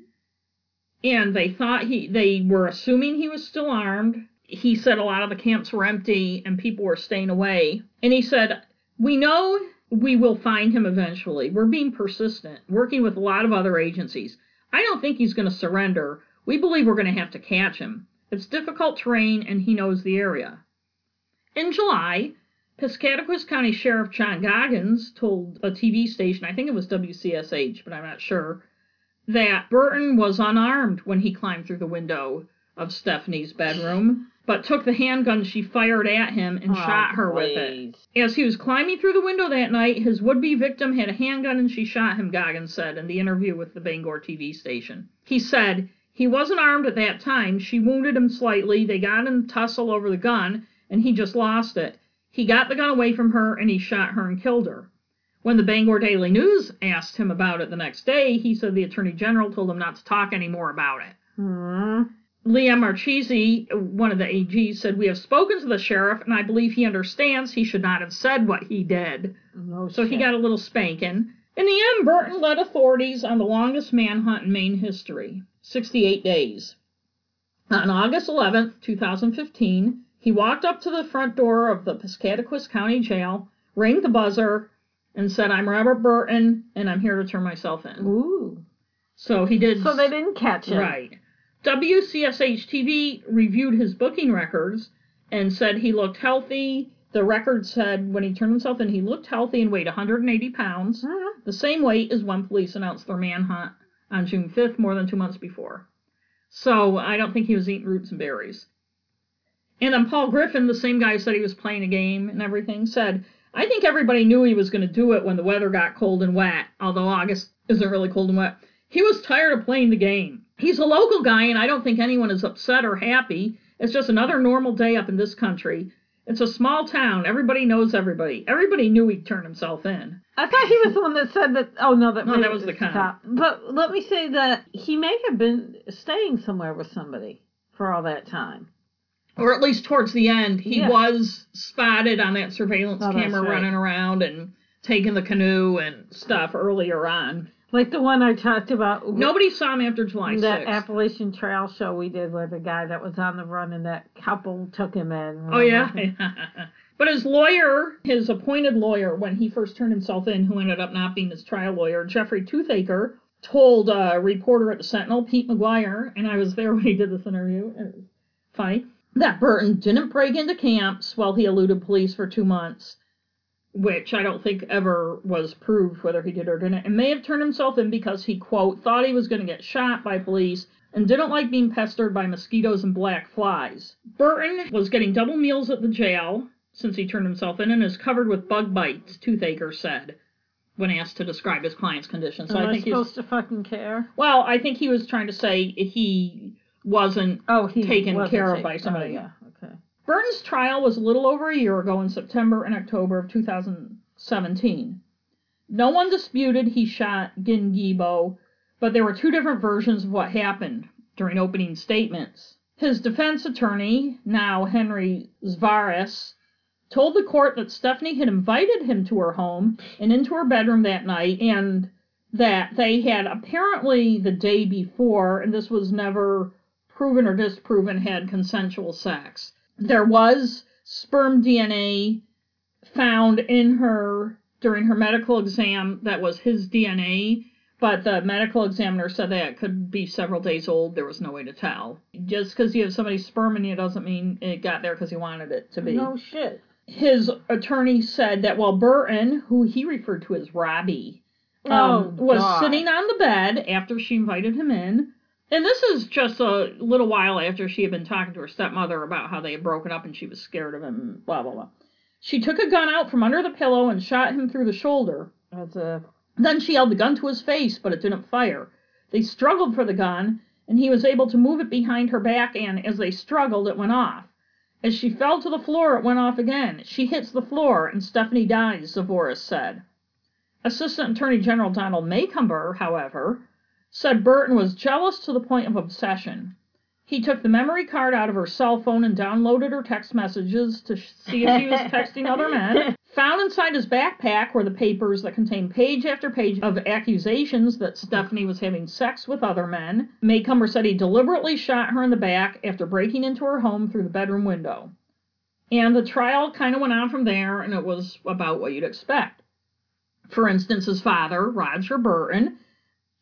And they thought he, they were assuming he was still armed. He said a lot of the camps were empty and people were staying away. And he said, We know we will find him eventually. We're being persistent, working with a lot of other agencies. I don't think he's going to surrender. We believe we're going to have to catch him. It's difficult terrain and he knows the area. In July, Piscataquis County Sheriff John Goggins told a TV station, I think it was WCSH, but I'm not sure, that Burton was unarmed when he climbed through the window of Stephanie's bedroom, but took the handgun she fired at him and Oh, shot her with it. As he was climbing through the window that night, his would be victim had a handgun and she shot him, Goggins said in the interview with the Bangor TV station. He said he wasn't armed at that time. She wounded him slightly. They got in a tussle over the gun and he just lost it. He got the gun away from her and he shot her and killed her. When the Bangor Daily News asked him about it the next day, he said the Attorney General told him not to talk any more about it. Hmm. Liam Marchese, one of the AGs, said, We have spoken to the sheriff, and I believe he understands he should not have said what he did. No So he got a little spanking. In the end, Burton led authorities on the longest manhunt in Maine history 68 days. On August 11th, 2015, he walked up to the front door of the Piscataquis County Jail, rang the buzzer, and said, I'm Robert Burton, and I'm here to turn myself in. Ooh. So he did. So they didn't catch him. Right. WCSH TV reviewed his booking records and said he looked healthy. The record said when he turned himself in, he looked healthy and weighed 180 pounds, Hmm. the same weight as when police announced their manhunt on June 5th, more than two months before. So I don't think he was eating roots and berries. And then Paul Griffin, the same guy who said he was playing a game and everything, said, I think everybody knew he was going to do it when the weather got cold and wet, although August isn't really cold and wet. He was tired of playing the game. He's a local guy, and I don't think anyone is upset or happy. It's just another normal day up in this country. It's a small town. Everybody knows everybody. Everybody knew he'd turn himself in. I thought he was the one that said that. Oh no, that No, that was the cop. But let me say that he may have been staying somewhere with somebody for all that time. Or at least towards the end, he Yeah. was spotted on that surveillance Oh, camera right. running around and taking the canoe and stuff earlier on. Like the one I talked about. Nobody saw him after July 6th. that Appalachian Trail show we did with the guy that was on the run and that couple took him in. Oh yeah. but his lawyer, his appointed lawyer, when he first turned himself in, who ended up not being his trial lawyer, Jeffrey Toothaker, told a reporter at the Sentinel, Pete McGuire, and I was there when he did this interview. and It was funny that Burton didn't break into camps while he eluded police for two months, which I don't think ever was proved whether he did or didn't, and may have turned himself in because he quote thought he was going to get shot by police and didn't like being pestered by mosquitoes and black flies. Burton was getting double meals at the jail since he turned himself in and is covered with bug bites, Toothaker said when asked to describe his client's condition. So Am I I think he's supposed to fucking care? well, I think he was trying to say he wasn't Oh, he Taken wasn't care of by somebody. Oh, yeah. Burton's trial was a little over a year ago in September and October of 2017. No one disputed he shot Ginn Gebo, but there were two different versions of what happened during opening statements. His defense attorney, now Henry Tzovarras, told the court that Stephanie had invited him to her home and into her bedroom that night and that they had apparently the day before, and this was never proven or disproven, had consensual sex. There was sperm DNA found in her during her medical exam that was his DNA, But the medical examiner said that it could be several days old. There was no way to tell. Just because you have somebody's sperm in you doesn't mean it got there because he wanted it to be. No shit. His attorney said that while Burton, who he referred to as Robbie, um, Oh, was sitting on the bed after she invited him in. And this is just a little while after she had been talking to her stepmother about how they had broken up and she was scared of him, blah, blah, blah. She took a gun out from under the pillow and shot him through the shoulder. That's a. Then she held the gun to his face, but it didn't fire. They struggled for the gun, and he was able to move it behind her back, and as they struggled, it went off. As she fell to the floor, it went off again. She hits the floor, and Stephanie dies, Tzovarras said. Assistant Attorney General Donald Macomber, however, said Burton was jealous to the point of obsession. He took the memory card out of her cell phone and downloaded her text messages to see if she was texting other men. Found inside his backpack were the papers that contained page after page of accusations that Stephanie was having sex with other men. Said he deliberately shot her in the back after breaking into her home through the bedroom window. And the trial kind of went on from there, and it was about what you'd expect. For instance, his father, Roger Burton,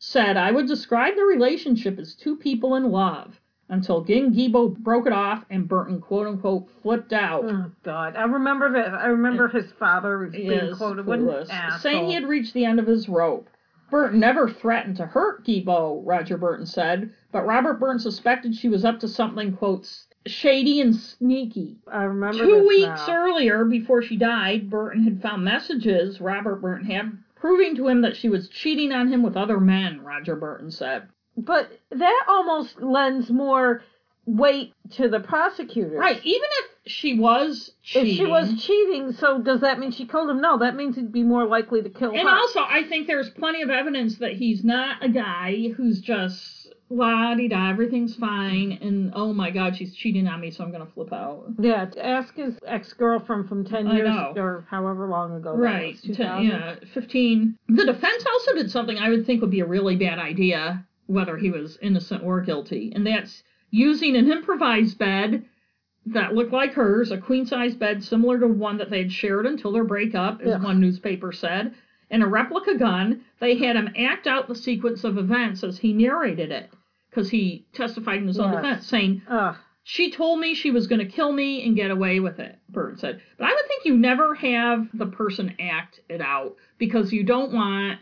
said, I would describe the relationship as two people in love until Ginn Gebo broke it off and Burton, quote unquote, flipped out. Oh God! I remember that. I remember his father being is quoted. What an clueless, saying he had reached the end of his rope. Burton never threatened to hurt Gebo, Roger Burton said, but Robert Burton suspected she was up to something, quote, shady and sneaky. I remember Two weeks now. earlier, before she died, Burton had found messages Robert Burton had proving to him that she was cheating on him with other men, Roger Burton said. But that almost lends more weight to the prosecutors. Right, even if she was cheating. If she was cheating, so does that mean she killed him? No, that means he'd be more likely to kill And her. also, I think there's plenty of evidence that he's not a guy who's just la di da, everything's fine, and oh my god, she's cheating on me, so I'm gonna flip out. yeah, ask his ex-girlfriend from ten I years know. or however long ago. that Right, was, 2000. yeah, 15. The defense also did something I would think would be a really bad idea, whether he was innocent or guilty, and that's using an improvised bed that looked like hers, a queen size bed similar to one that they'd shared until their breakup, as Ugh. one newspaper said, and a replica gun. They had him act out the sequence of events as he narrated it, because he testified in his own Yes. defense, saying, Ugh. she told me she was going to kill me and get away with it, Bert said. But I would think you never have the person act it out because you don't want.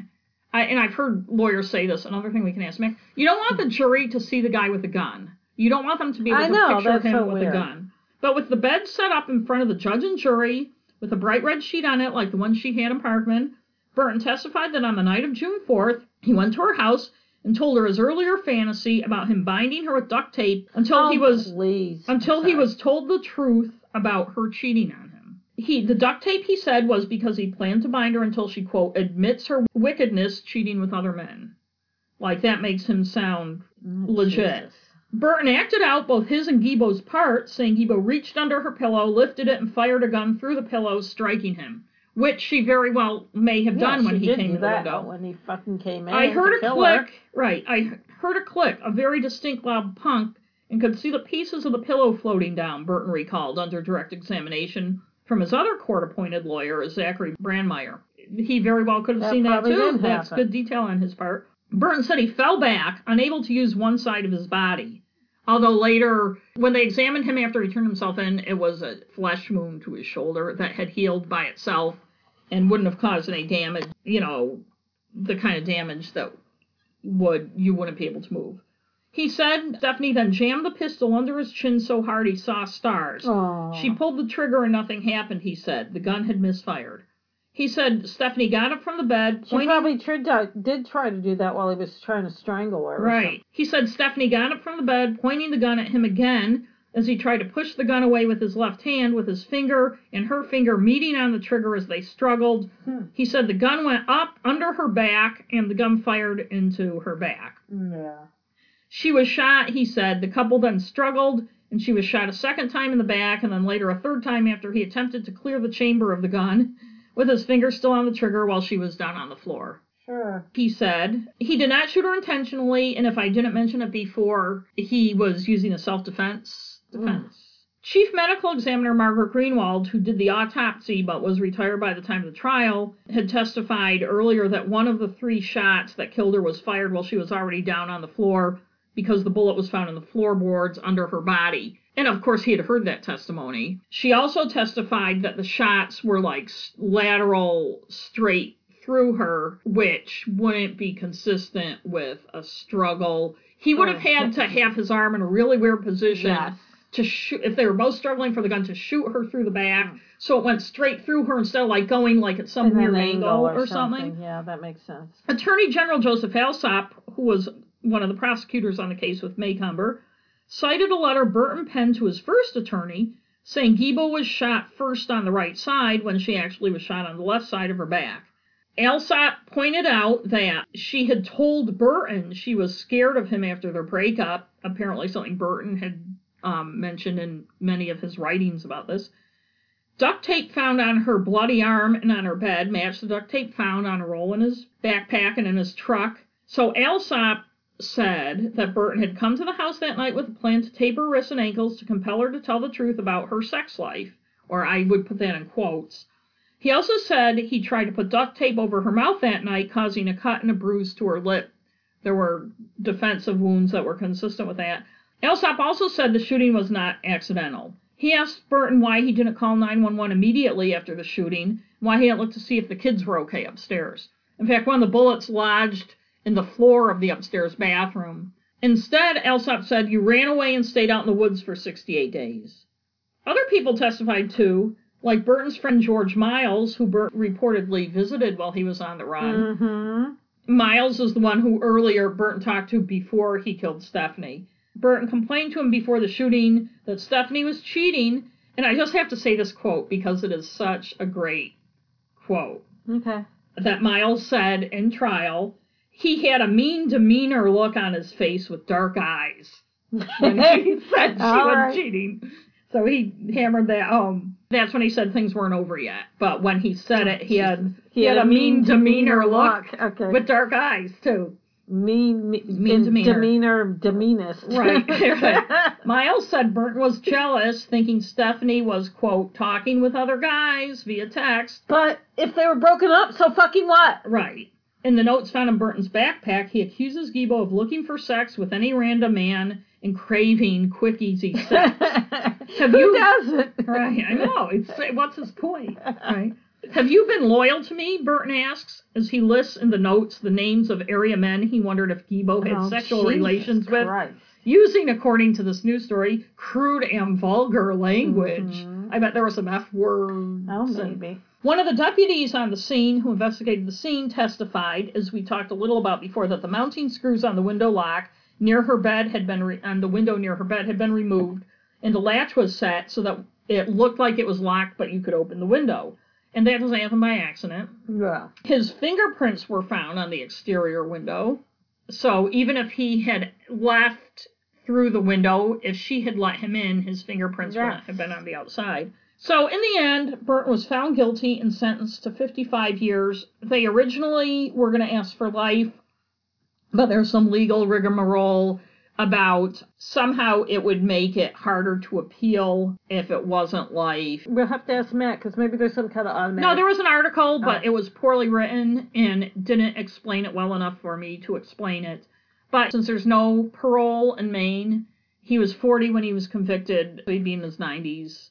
I, and I've heard lawyers say this. Another thing we can ask Mick: you don't want the jury to see the guy with the gun. You don't want them to be able I to know, picture that's him so with weird. a gun. But with the bed set up in front of the judge and jury, with a bright red sheet on it like the one she had in Parkman, Burton testified that on the night of June 4th, he went to her house and told her his earlier fantasy about him binding her with duct tape until oh, he was please. until he was told the truth about her cheating on him. He the duct tape he said was because he planned to bind her until she quote admits her wickedness cheating with other men. Like that makes him sound mm, legit. Jesus. Burton acted out both his and Gebo's part, saying Gebo reached under her pillow, lifted it, and fired a gun through the pillow, striking him, which she very well may have done Yeah, when he came to the window. when he fucking came in. I heard a click. her. Right, I heard a click, a very distinct loud punk, and could see the pieces of the pillow floating down. Burton recalled under direct examination from his other court-appointed lawyer, Zachary Brandmeir. He very well could have That seen that too. That's good detail on his part. Burton said he fell back, unable to use one side of his body. Although later, when they examined him after he turned himself in, it was a flesh wound to his shoulder that had healed by itself and wouldn't have caused any damage, you know, the kind of damage that would you wouldn't be able to move. He said Stephanie then jammed the pistol under his chin so hard he saw stars. Oh. She pulled the trigger and nothing happened, he said. The gun had misfired. He said Stephanie got up from the bed, She pointing probably tried to, did try to do that while he was trying to strangle her. Right. He said Stephanie got up from the bed, pointing the gun at him again as he tried to push the gun away with his left hand, with his finger and her finger meeting on the trigger as they struggled. Hmm. He said the gun went up under her back and the gun fired into her back. Yeah. She was shot, he said. The couple then struggled, and she was shot a second time in the back, and then later a third time after he attempted to clear the chamber of the gun with his finger still on the trigger while she was down on the floor Sure. he said he did not shoot her intentionally, and if I didn't mention it before, he was using a self defense defense. Chief Medical Examiner Margaret Greenwald, who did the autopsy but was retired by the time of the trial, had testified earlier that one of the three shots that killed her was fired while she was already down on the floor because the bullet was found in the floorboards under her body. And of course, he had heard that testimony. She also testified that the shots were like lateral, straight through her, which wouldn't be consistent with a struggle. He would have had to have his arm in a really weird position Yes. to shoot if they were both struggling for the gun to shoot her through the back, mm. so it went straight through her instead of like going like at some weird an angle or something. Yeah, that makes sense. Attorney General Joseph Alsop, who was one of the prosecutors on the case with Macomber, cited a letter Burton penned to his first attorney saying Gebo was shot first on the right side when she actually was shot on the left side of her back. Alsop pointed out that she had told Burton she was scared of him after their breakup, apparently something Burton had um, mentioned in many of his writings about this. Duct tape found on her bloody arm and on her bed matched the duct tape found on a roll in his backpack and in his truck. So Alsop said that Burton had come to the house that night with a plan to tape her wrists and ankles to compel her to tell the truth about her sex life, or I would put that in quotes. He also said he tried to put duct tape over her mouth that night, causing a cut and a bruise to her lip. There were defensive wounds that were consistent with that. Alsop also said the shooting was not accidental. He asked Burton why he didn't call 911 immediately after the shooting, why he didn't look to see if the kids were okay upstairs. In fact, one of the bullets lodged in the floor of the upstairs bathroom. Instead, Alsop said you ran away and stayed out in the woods for 68 days. Other people testified too, like Burton's friend George Miles, who Burton reportedly visited while he was on the run. Mm-hmm. Miles is the one who earlier Burton talked to before he killed Stephanie. Burton complained to him before the shooting that Stephanie was cheating, and I just have to say this quote because it is such a great quote. Okay. That Miles said in trial, he had a mean demeanor look on his face with dark eyes when he said she All was right. cheating. So he hammered that home. That's when he said things weren't over yet. But when he said it, he had he, had, a mean demeanor look Okay. with dark eyes too. mean, me, Mean demeanor. demeanor, demeanest. Right, right. Miles said Burton was jealous, thinking Stephanie was, quote, talking with other guys via text. but if they were broken up, so fucking what? Right. In the notes found in Burton's backpack, he accuses Gebo of looking for sex with any random man and craving quick, easy sex. Who you- doesn't? right, I know. It's what's his point? Right. Have you been loyal to me? Burton asks as he lists in the notes the names of area men he wondered if Gebo had Oh, sexual Jesus relations with. Christ. using, according to this news story, crude and vulgar language. Mhm. I bet there were some F words. Oh, and- maybe. One of the deputies on the scene who investigated the scene testified, as we talked a little about before, that the mounting screws on the window lock near her bed had been re- on the window near her bed had been removed, and the latch was set so that it looked like it was locked, but you could open the window. And that doesn't happen by accident. Yeah. His fingerprints were found on the exterior window. So even if he had left through the window, if she had let him in, his fingerprints would Yes. not have been on the outside. So in the end, Burton was found guilty and sentenced to 55 years. They originally were going to ask for life, but there's some legal rigmarole about somehow it would make it harder to appeal if it wasn't life. We'll have to ask Matt because maybe there's some kind of automatic. No, there was an article, but Oh. it was poorly written and didn't explain it well enough for me to explain it. But since there's no parole in Maine, he was 40 when he was convicted. He'd be in his 90s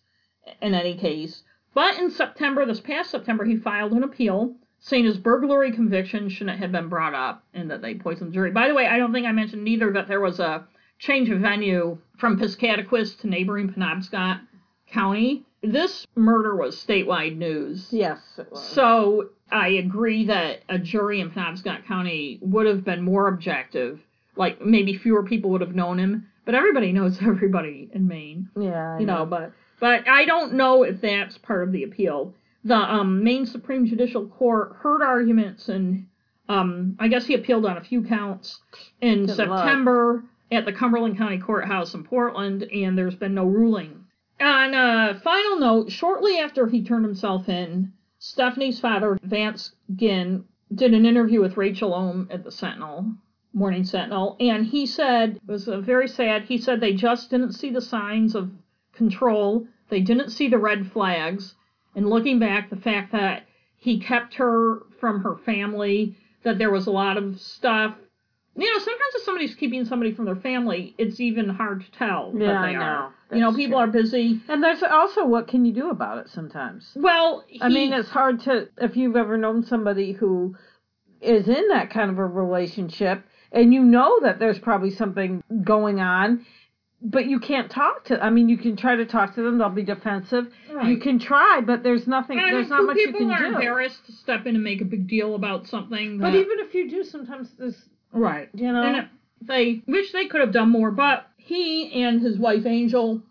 in any case. But in September, this past September, he filed an appeal saying his burglary conviction shouldn't have been brought up and that they poisoned the jury. By the way, I don't think I mentioned either that there was a change of venue from Piscataquis to neighboring Penobscot County. This murder was statewide news. Yes, it was. So I agree that a jury in Penobscot County would have been more objective. Like maybe fewer people would have known him, but everybody knows everybody in Maine, yeah, I you know. But but I don't know if that's part of the appeal. The um, Maine Supreme Judicial Court heard arguments, and um, I guess he appealed on a few counts in Good luck. September at the Cumberland County Courthouse in Portland, and there's been no ruling. On a final note, shortly after he turned himself in, Stephanie's father, Vance Ginn, did an interview with Rachel Ohm at the Sentinel, Morning Sentinel, and he said, it was uh, very sad, he said they just didn't see the signs of control. They didn't see the red flags. And looking back, the fact that he kept her from her family, that there was a lot of stuff. You know, sometimes if somebody's keeping somebody from their family, it's even hard to tell Yeah, that I know. are. You know, people true. are busy. And there's also what can you do about it sometimes? Well, I mean, it's hard to if you've ever known somebody who is in that kind of a relationship and you know that there's probably something going on, but you can't talk to. I mean, you can try to talk to them; they'll be defensive. You can try, but there's nothing. And I there's not much you people can are do. embarrassed to step in and make a big deal about something. But even if you do, sometimes there's right, you know. and they wish they could have done more. But he and his wife Angel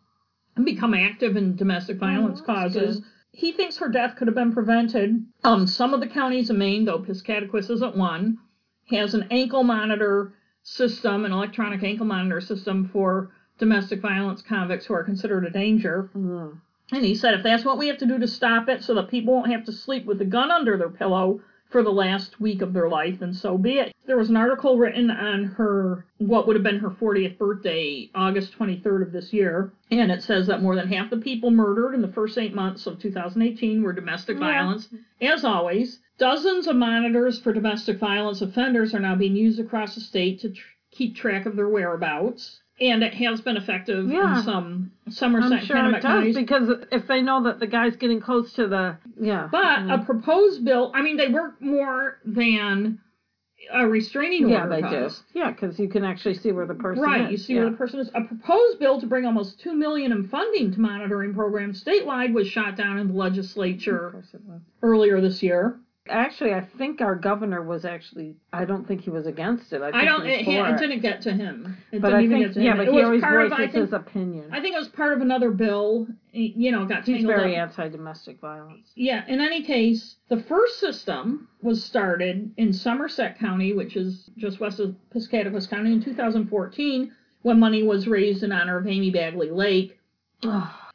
become active in domestic violence Oh, causes. good. He thinks her death could have been prevented. Um, some of the counties in Maine, though Piscataquis isn't one, has an ankle monitor system, an electronic ankle monitor system for domestic violence convicts who are considered a danger. Mm. And he said if that's what we have to do to stop it so that people won't have to sleep with a gun under their pillow for the last week of their life, then so be it. There was an article written on her, what would have been her 40th birthday, August 23rd of this year, and it says that more than half the people murdered in the first eight months of 2018 were domestic Yeah. violence. As always, dozens of monitors for domestic violence offenders are now being used across the state to tr- keep track of their whereabouts. And it has been effective Yeah. in some Somerset I'm sure it does counties. because if they know that the guy's getting close to the yeah. But Mm. a proposed bill, I mean, they work more than a restraining order yeah, they does. do. Yeah, because you can actually see where the person Right, is. you see yeah. where the person is. A proposed bill to bring almost two million in funding to monitoring programs statewide was shot down in the legislature course it was. earlier this year. Actually, I think our governor was actually. I don't think he was against it. I, think I don't. It, it didn't get to him. It But didn't I even think, get to yeah, him. but it he was always part of. voices think, his opinion. I think it was part of another bill. You know, got He's very up. anti-domestic violence. Yeah, in any case, the first system was started in Somerset County, which is just west of Piscataquis County, in 2014 when money was raised in honor of Amy Bagley Lake.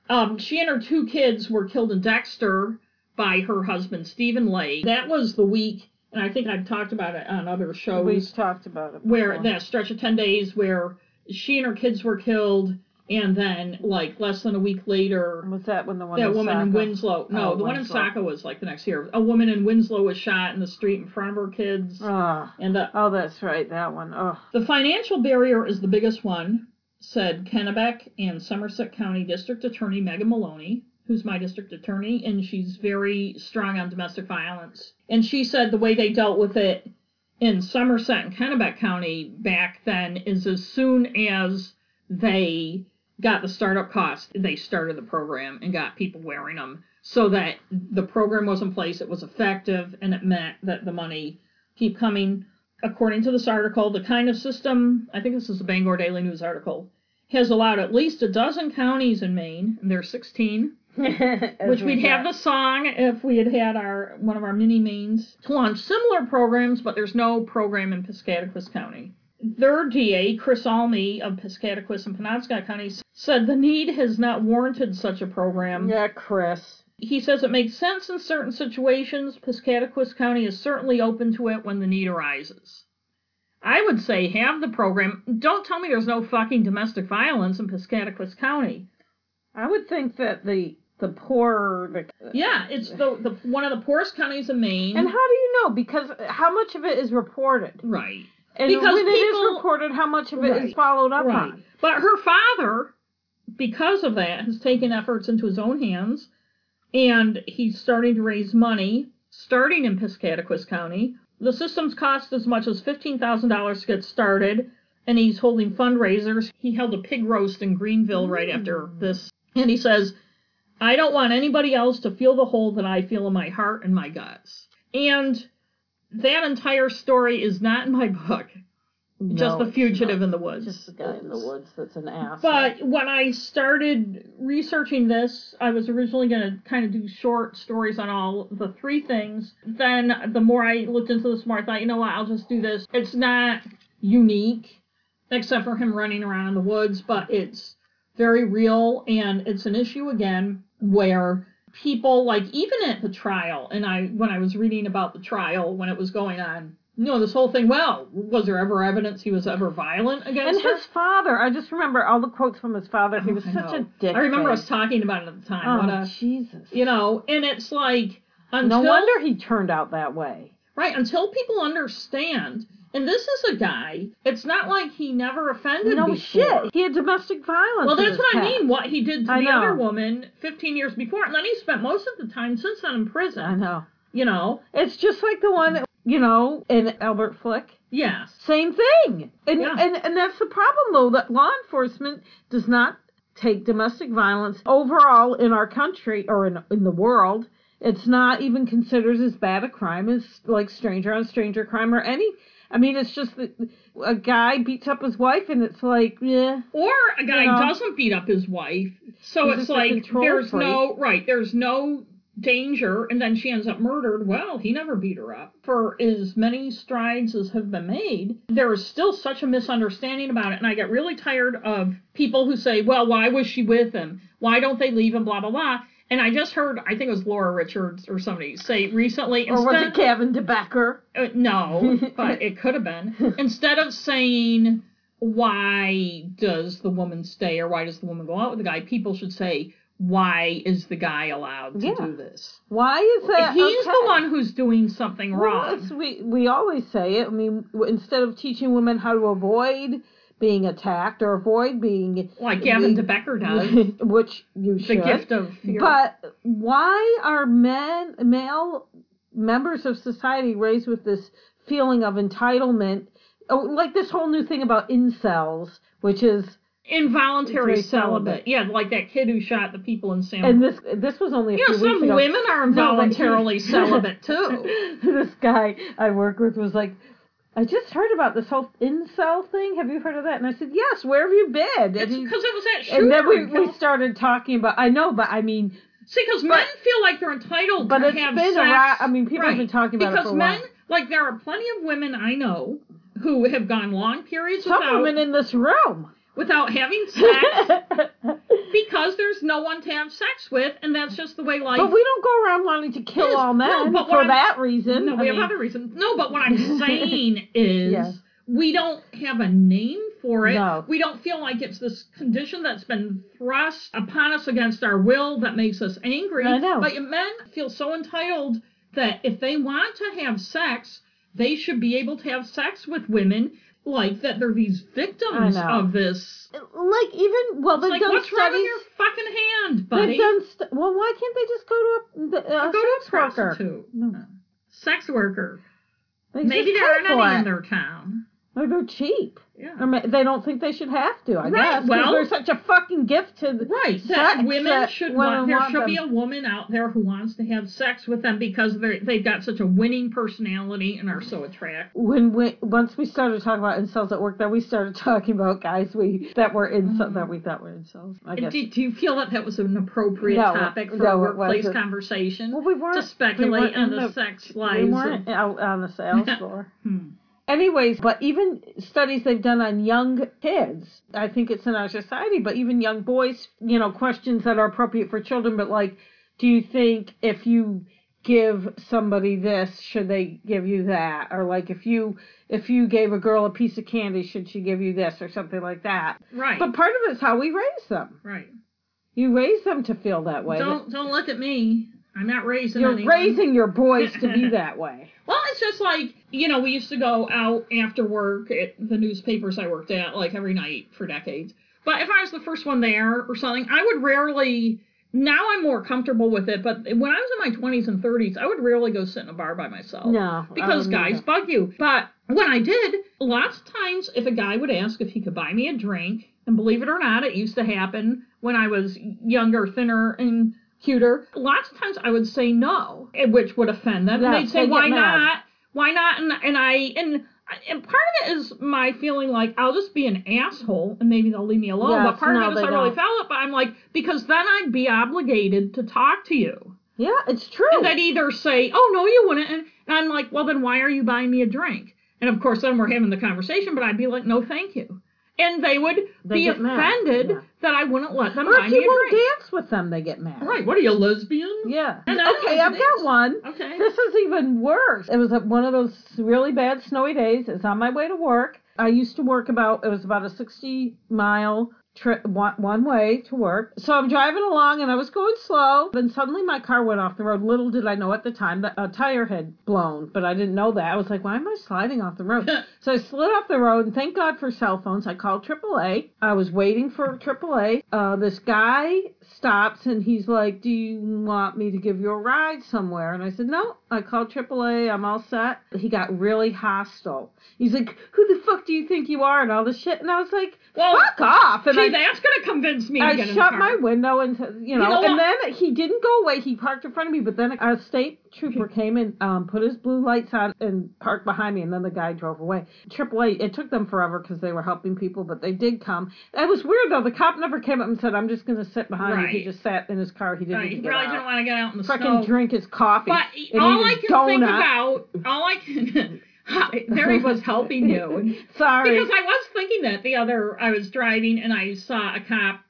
Um, she and her two kids were killed in Dexter by her husband, Stephen Lake. That was the week, and I think I've talked about it on other shows We've talked about it. where that stretch of 10 days where she and her kids were killed, and then, like, less than a week later, was that when the one that in woman in Winslow. No, Oh, the one in Winslow. Saco was like the next year. A woman in Winslow was shot in the street in front of her kids. Ah, and the, oh, that's right, that one. Oh, the financial barrier is the biggest one, said Kennebec and Somerset County District Attorney Maeghan Maloney, who's my district attorney, and she's very strong on domestic violence. And she said the way they dealt with it in Somerset and Kennebec County back then is as soon as they got the startup cost, they started the program and got people wearing them so that the program was in place, it was effective, and it meant that the money keep coming. According to this article, the kind of system, I think this is the Bangor Daily News article, has allowed at least a dozen counties in Maine, and there are 16, which we'd have the song if we had had our one of our mini mains to launch similar programs, but there's no program in Piscataquis County. Their DA, Chris Almy of Piscataquis and Penobscot counties, said the need has not warranted such a program. Yeah, Chris. He says it makes sense in certain situations. Piscataquis County is certainly open to it when the need arises. I would say have the program. Don't tell me there's no fucking domestic violence in Piscataquis County. I would think that the the poor the Yeah, it's the, the one of the poorest counties in Maine. and how do you know? Because how much of it is reported? right. And Because when it is reported, how much of it is Right, followed up Right. on? But her father, because of that, has taken efforts into his own hands, and he's starting to raise money, starting in Piscataquis County. The system's cost as much as $15,000 to get started, and he's holding fundraisers. He held a pig roast in Greenville right after mm. this, and he says, I don't want anybody else to feel the hole that I feel in my heart and my guts. And that entire story is not in my book. No, just the fugitive in the woods. Just the guy in the woods that's an ass. But when I started researching this, I was originally going to kind of do short stories on all the three things. Then the more I looked into this more, I thought, you know what, I'll just do this. It's not unique, except for him running around in the woods, but it's very real, and it's an issue again where people like even at the trial, and I when I was reading about the trial when it was going on, you know, this whole thing. Well, was there ever evidence he was ever violent And against her? his father, I just remember all the quotes from his father. He Oh, was such a dick. I remember us talking about it at the time. Oh what a, Jesus! you know, and it's like until no wonder he turned out that way. right until people understand. And this is a guy. It's not like he never offended No before. shit. He had domestic violence. Well, that's what I mean. What he did to I the know. other woman 15 years before, and then he spent most of the time since then in prison. I know. You know, It's just like the one, you know, in Albert Flick. yes. Same thing. And, Yeah. and and that's the problem though that law enforcement does not take domestic violence overall in our country or in in the world. It's not even considered as bad a crime as like stranger on stranger crime or any. I mean, it's just that a guy beats up his wife and it's like, yeah, Or a guy You know. doesn't beat up his wife, so it's like there's freak. no right. There's no danger, and then she ends up murdered. Well, he never beat her up. For as many strides as have been made, there is still such a misunderstanding about it, and I get really tired of people who say, "Well, why was she with him? Why don't they leave him?" Blah blah blah. And I just heard, I think it was Laura Richards or somebody say recently, or was it Gavin DeBecker? uh, no, but it could have been. Instead of saying, why does the woman stay or why does the woman go out with the guy, people should say, why is the guy allowed to Yeah. do this? Why is that? He's the one who's doing something Well, wrong. we we always say it. I mean, instead of teaching women how to avoid being attacked or avoid being Like Gavin DeBecker does. which you should. the gift of fear. But why are men, male members of society raised with this feeling of entitlement? Oh, like this whole new thing about incels, which is, Involuntary celibate. celibate. Yeah, like that kid who shot the people in San and this this was only a You know, some women are No, involuntarily celibate too. this guy I work with was like, I just heard about this whole incel thing. Have you heard of that? And I said, Yes. Where have you been? Because it was that shooter. and then we, we started talking about. I know, but I mean, See, because men feel like they're entitled but to it's have been sex. around. I mean, people have been talking about because it for a men, while. like, there are plenty of women I know who have gone long periods Some without women in this room. without having sex because there's no one to have sex with, and that's just the way life. But we don't go around wanting to kill Yes, all men no, for I'm- that reason. no, I we mean, have other reasons. No, but what I'm saying is. Yes. We don't have a name for it. No. We don't feel like it's this condition that's been thrust upon us against our will that makes us angry. I know. But men feel so entitled that if they want to have sex, they should be able to have sex with women like that they're these victims of this. like even well, they've like, done what's wrong with studies. your fucking hand, buddy? They've done st- well. Why can't they just go to a, a Go to a sex worker? prostitute. No. Sex worker. They Maybe there aren't any in their town. They're cheap. Yeah. Or they don't think they should have to. I Right, guess well- they're such a fucking gift to the, Right, sex that women that should want. There want should be a woman out there who wants to have sex with them because they they've got such a winning personality and are so attractive. when we once we started talking about incels at work, then we started talking about guys we that were incel that we thought were incels. I guess. Do, do you feel that that was an appropriate No, topic for no, a workplace conversation well, we weren't to we speculate weren't on in the, sex lives? We weren't out on the sales floor. Hmm. Anyways, but even studies they've done on young kids, I think it's in our society, but even young boys, you know, questions that are appropriate for children, but like, do you think if you give somebody this, should they give you that? Or like if you if you gave a girl a piece of candy, should she give you this or something like that? Right. But part of it's how we raise them. right. You raise them to feel that way. Don't don't look at me. I'm not raising You're anyone. raising your boys to be that way. Well, it's just like, you know, we used to go out after work at the newspapers I worked at, like every night for decades. But if I was the first one there or something, I would rarely. Now I'm more comfortable with it, but when I was in my 20s and 30s, I would rarely go sit in a bar by myself. No, Because guys bug you. But when I did, lots of times if a guy would ask if he could buy me a drink, and believe it or not, it used to happen when I was younger, thinner, and cuter. Lots of times I would say no, eh, which would offend them. Yeah, and they'd say, "Why mad. not? Why not?" And and I and and part of it is my feeling like I'll just be an asshole and maybe they'll leave me alone. Yes, but part no, of it is I really don't. felt it. But I'm like because then I'd be obligated to talk to you. Yeah, it's true. And they'd either say, "Oh no, you wouldn't," and, and I'm like, "Well, then why are you buying me a drink?" And of course, then we're having the conversation, but I'd be like, "No, thank you." And they would They be offended yeah. that I wouldn't let them Or if you a won't drink. dance with them, they get mad. Right? What are you, a lesbian? Yeah. Know, okay, I've got one. Okay. This is even worse. It was at one of those really bad snowy days. It's on my way to work. I used to work about it was about a 60 mile trip one, one way to work. So I'm driving along and I was going slow. Then suddenly my car went off the road. Little did I know at the time that a tire had blown, but I didn't know that. I was like, why am I sliding off the road? so I slid off the road and thank God for cell phones. I called AAA. I was waiting for AAA. Uh, this guy stops and he's like, do you want me to give you a ride somewhere? And I said, no. I called AAA. I'm all set. He got really hostile. He's like, who the fuck do you think you are? And all this shit. And I was like, Well, fuck off. And See, I, that's going to convince me I shut my window and you know, know and what? then he didn't go away. He parked in front of me, but then a state trooper came and um, put his blue lights on and parked behind me, and then the guy drove away. AAA, it took them forever because they were helping people, but they did come. It was weird though. The cop never came up and said, "I'm just going to sit behind you." He just sat in his car. He didn't Right, he get probably out. didn't want to get out in the Fucking snow. drink his coffee. But all I can think about, all I can, there he was helping you. Sorry. Because I was thinking that the other, I was driving and I saw a cop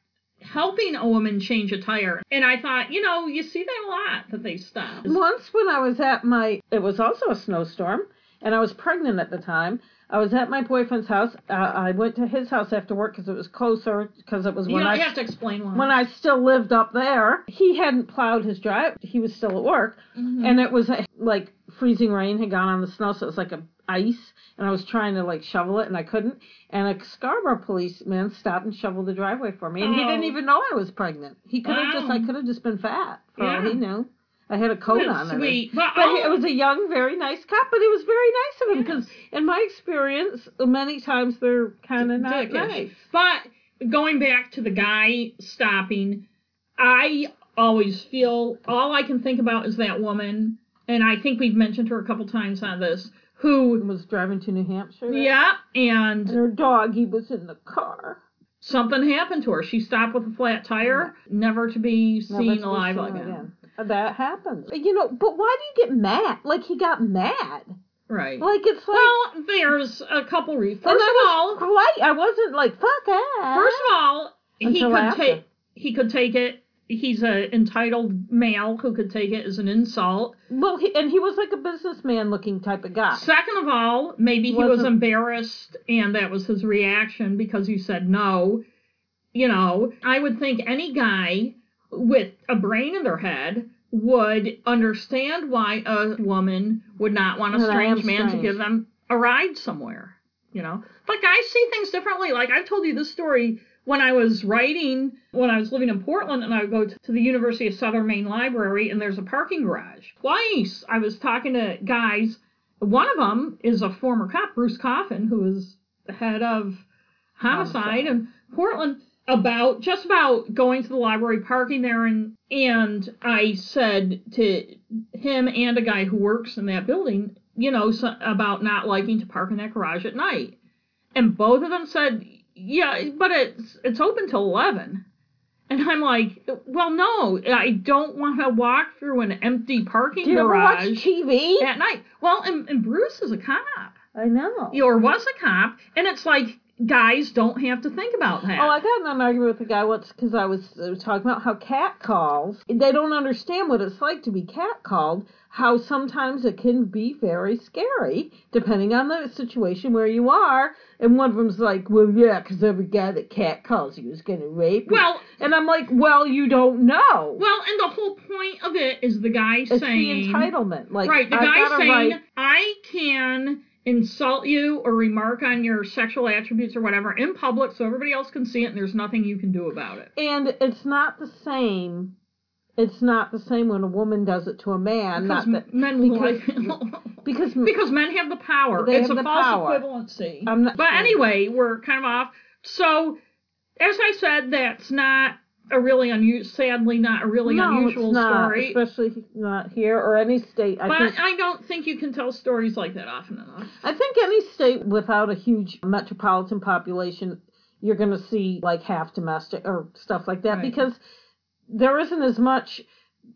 helping a woman change a tire. And I thought, you know, you see that a lot that they stop. Once when I was at my, it was also a snowstorm, and I was pregnant at the time. I was at my boyfriend's house. Uh, I went to his house after work because it was closer. Because it was when don't I have to explain why. when I still lived up there. He hadn't plowed his drive. He was still at work, Mhm. and it was like freezing rain had gone on the snow, so it was like a ice. And I was trying to like shovel it, and I couldn't. And a Scarborough policeman stopped and shoveled the driveway for me, and he didn't Oh. even know I was pregnant. He could have just, I could have just been fat for all Yeah. he knew. I had a coat on. sweet. But, But it was a young, very nice cop. But it was very nice of him because, in my experience, many times they're kind of not nice. But going back to the guy stopping, I always feel all I can think about is that woman, and I think we've mentioned her a couple times on this, who, Was driving to New Hampshire. yeah, And and her He was in the car. something happened to her. She stopped with a flat tire, never to be Never seen be alive seen again. That happens. You know, but why do you get mad? Like he got mad. Right. Like it's like. well, there's a couple reasons. First of all, was polite. I wasn't like fuck that. First of all, he could take he could take it. He's a entitled male who could take it as an insult. well, he, and he was like a businessman looking type of guy. Second of all, maybe he was Wasn't- embarrassed and that was his reaction because you said no. You know, I would think any guy with a brain in their head would understand why a woman would not want a I strange man to give them a ride somewhere. You know, but guys see things differently. Like I've told you this story when I was writing, when I was living in Portland, and I would go to, to the University of Southern Maine Library, and there's a parking garage. Twice I was talking to guys. One of them is a former cop, Bruce Coffin, who is the head of homicide Homicide. in Portland about just about going to the library, parking there, and and I said to him and a guy who works in that building, you know, so, about not liking to park in that garage at night, and both of them said, yeah, but it's it's open till eleven. And I'm like, well, no, I don't want to walk through an empty parking Do you ever watch garage TV? at night. Well, and, and Bruce is a cop I know. or was a cop, and it's like guys don't have to think about that. Oh, I got in an argument with a guy once because I was uh, talking about how cat calls. They don't understand what it's like to be cat called. How sometimes it can be very scary depending on the situation where you are. And one of them's like, "Well, yeah, because every guy that cat calls you is gonna rape you." well, and I'm like, "Well, you don't know. well, and the whole point of it is the guy it's saying, the entitlement. Like, right, the guy saying, right- I can insult you or remark on your sexual attributes or whatever in public so everybody else can see it and there's nothing you can do about it. and it's not the same. It's not the same when a woman does it to a man. Because Not that men because- because because men have the power. They it's have a the false power. equivalency. I'm not But sure. anyway, we're kind of off. So, as I said, that's not a really unusual, sadly, not a really no, unusual it's not, story. especially not here or any state. I but think I don't think you can tell stories like that often enough. I think any state without a huge metropolitan population, you're going to see like half domestic or stuff like that Right. because there isn't as much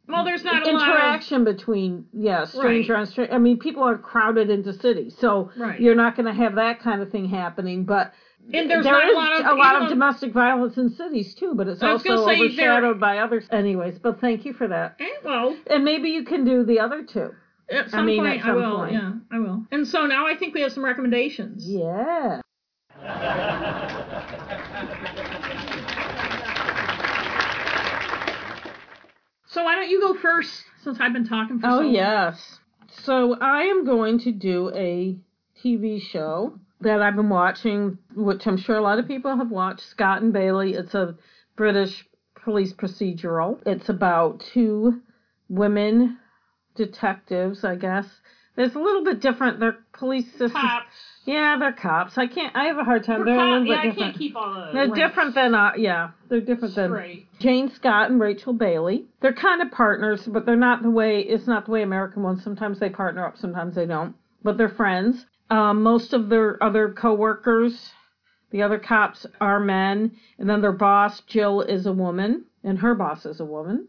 Well, there's not a lot interaction between yeah stranger Right. on stranger. I mean, people are crowded into cities, so Right. you're not going to have that kind of thing happening. But And there's there not is a lot of a lot of domestic violence in cities too, but it's also gonna say there- overshadowed by others. Anyways, but thank you for that. Eh, well, And maybe you can do the other two. at some mean, point at I will. point. Yeah, I will. And so now I think we have some recommendations. Yeah. So why don't you go first, since I've been talking for so Oh long? yes. So I am going to do a TV show that I've been watching, which I'm sure a lot of people have watched. Scott and Bailey. It's a British police procedural. It's about two women detectives, I guess. There's a little bit different. Their police systems. Cops. Yeah, they're cops. I can't. I have a hard time. They're They're a cop- little yeah, bit I different. can't keep all the. They're ranks different than uh, yeah. They're different than. Jane Scott and Rachel Bailey. They're kind of partners, but they're not the way it's not the way American ones. Sometimes they partner up, sometimes they don't. But they're friends. Um, most of their other coworkers, the other cops, are men, and then their boss Jill is a woman, and her boss is a woman.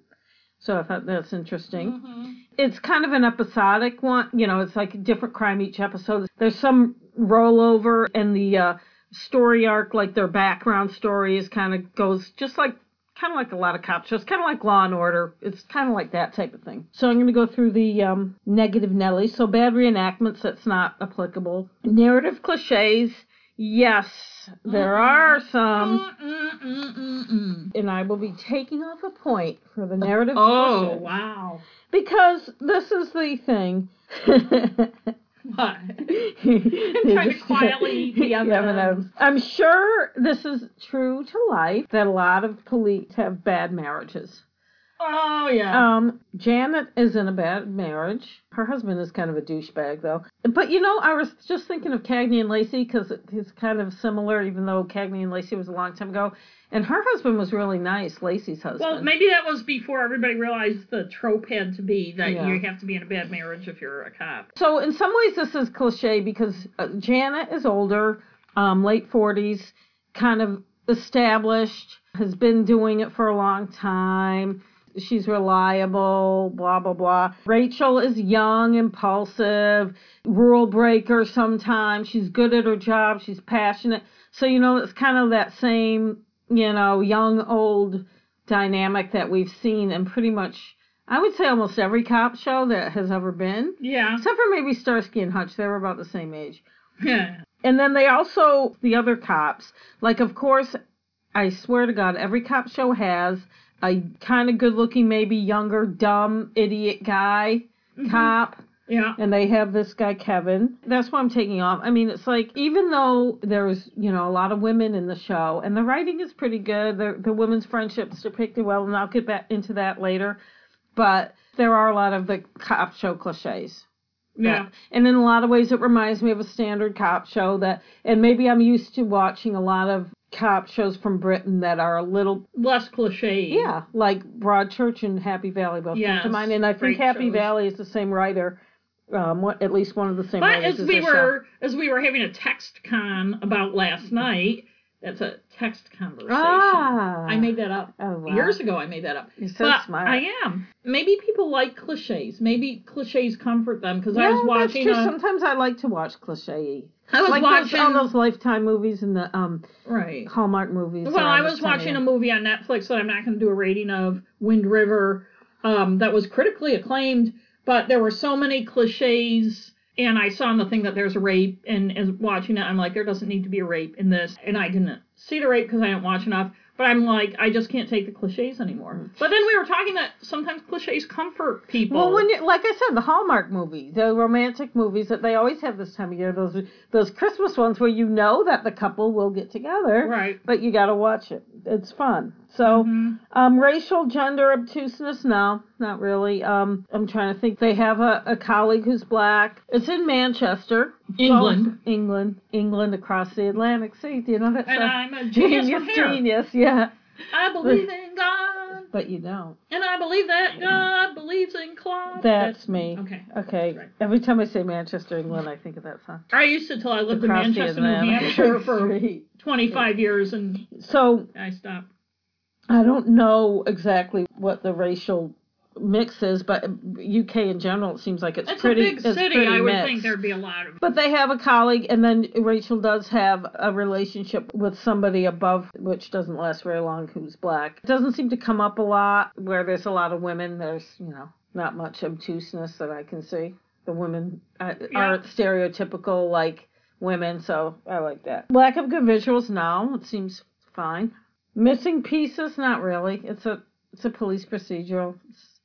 So I thought that's interesting Mhm. it's kind of an episodic one. You know, it's like a different crime each episode. There's some rollover in the uh, story arc, like their background story is kind of goes just like kind of like a lot of cop shows, kind of like Law and Order. It's kind of like that type of thing. So I'm going to go through the um, negative Nelly. So bad reenactments, that's not applicable. Narrative cliches, yes, there are some. Mm, mm, mm, mm. And I will be taking off a point for the narrative Oh cliches. wow! Because this is the thing. What? trying to quietly the M&Ms. I'm sure this is true to life that a lot of police have bad marriages. Oh yeah. Um, Janet is in a bad marriage. Her husband is kind of a douchebag, though. But you know, I was just thinking of Cagney and Lacey because it's kind of similar, even though Cagney and Lacey was a long time ago. And her husband was really nice, Lacey's husband. well, maybe that was before everybody realized the trope had to be that Yeah. you have to be in a bad marriage if you're a cop. So in some ways, this is cliche because uh, Janet is older, um, late forties, kind of established, has been doing it for a long time. She's reliable, blah blah blah. Rachel is young, impulsive, rule breaker. Sometimes she's good at her job. She's passionate. So you know, it's kind of that same, you know, young old dynamic that we've seen in pretty much. I would say almost every cop show that has ever been. Yeah. Except for maybe Starsky and Hutch, they were about the same age. Yeah. And then they also, the other cops, like, of course, I swear to God, every cop show has a kind of good looking, maybe younger, dumb, idiot guy mm-hmm. cop. Yeah. And they have this guy, Kevin. That's why I'm taking off. I mean, it's like, even though there's, you know, a lot of women in the show, and the writing is pretty good, the, the women's friendships depicted well, and I'll get back into that later. But there are a lot of the cop show cliches. Yeah. And in a lot of ways, it reminds me of a standard cop show that, and maybe I'm used to watching a lot of cop shows from Britain that are a little, Less cliche. yeah, like Broadchurch and Happy Valley both come to mind. And I think Happy shows. Valley is the same writer, um, what, at least one of the same But writers as as we show. were as we were having a text con about last night, that's a text conversation. Ah, I made that up. oh, wow. Years ago I made that up. You're so but smart. I am. Maybe people like cliches. Maybe cliches comfort them because I was watching that's true. a- Sometimes I like to watch cliche. I was like those, watching all those Lifetime movies and the um, right. Hallmark movies. Well, I was watching a movie on Netflix that I'm not going to do a rating of, Wind River, um, that was critically acclaimed, but there were so many cliches. And I saw in the thing that there's a rape, and as watching it, I'm like, there doesn't need to be a rape in this. And I didn't see the rape because I didn't watch enough. But I'm like, I just can't take the cliches anymore. But then we were talking that sometimes cliches comfort people. Well, when you, like I said, the Hallmark movies, the romantic movies that they always have this time of year, those those Christmas ones where you know that the couple will get together, right. but you got to watch it. It's fun. So, Mhm. um, racial gender obtuseness, no, not really. Um, I'm trying to think. They have a, a colleague who's black. It's in Manchester, England. England, England across the Atlantic Sea. Do you know that? And stuff? I'm a genius, genius, genius, yeah. I believe in God, But you don't. and I believe that God believes in Claude. That's me. Okay. Okay. Right. Every time I say Manchester, England, I think of that song. I used to till I lived Across in Manchester, New Hampshire for Street. 25 years, and So I stopped. I don't know exactly what the racial mix is, but UK in general, it seems like it's, It's pretty. a big it's city. pretty I would mixed. think there'd be a lot of. But they have a colleague, and then Rachel does have a relationship with somebody above, which doesn't last very long, who's black. It doesn't seem to come up a lot where there's a lot of women. There's, you know, not much obtuseness that I can see. The women uh, aren't stereotypical like women, so I like that. Lack of good visuals, now. it seems fine. Missing pieces, not really. It's a it's a police procedural. It's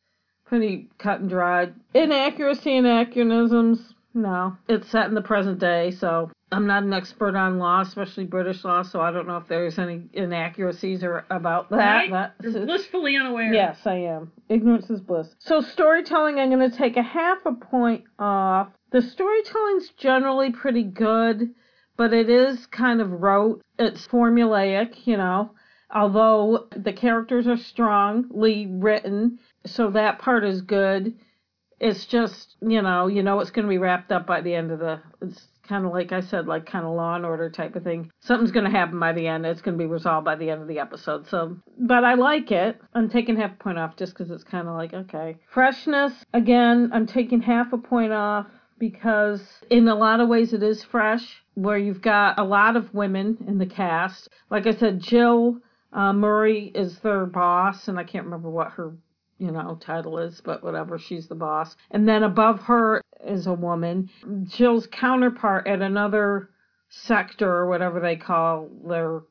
pretty cut and dried. Inaccuracy and anachronisms, no. It's set in the present day, so I'm not an expert on law, especially British law, so I don't know if there's any inaccuracies or about that. Right? You're blissfully unaware. Yes, I am. Ignorance is bliss. So storytelling, I'm going to take a half a point off. The storytelling's generally pretty good, but it is kind of rote. It's formulaic, you know. Although the characters are strongly written, so that part is good. It's just, you know, you know it's going to be wrapped up by the end of the. It's kind of like I said, like kind of Law and Order type of thing. Something's going to happen by the end. It's going to be resolved by the end of the episode. So, but I like it. I'm taking half a point off just because it's kind of like okay. Freshness again. I'm taking half a point off because in a lot of ways it is fresh. Where you've got a lot of women in the cast. Like I said, Jill uh, Murray is their boss, and I can't remember what her you know, title is, but whatever, she's the boss. And then above her is a woman. Jill's counterpart at another sector or whatever they call their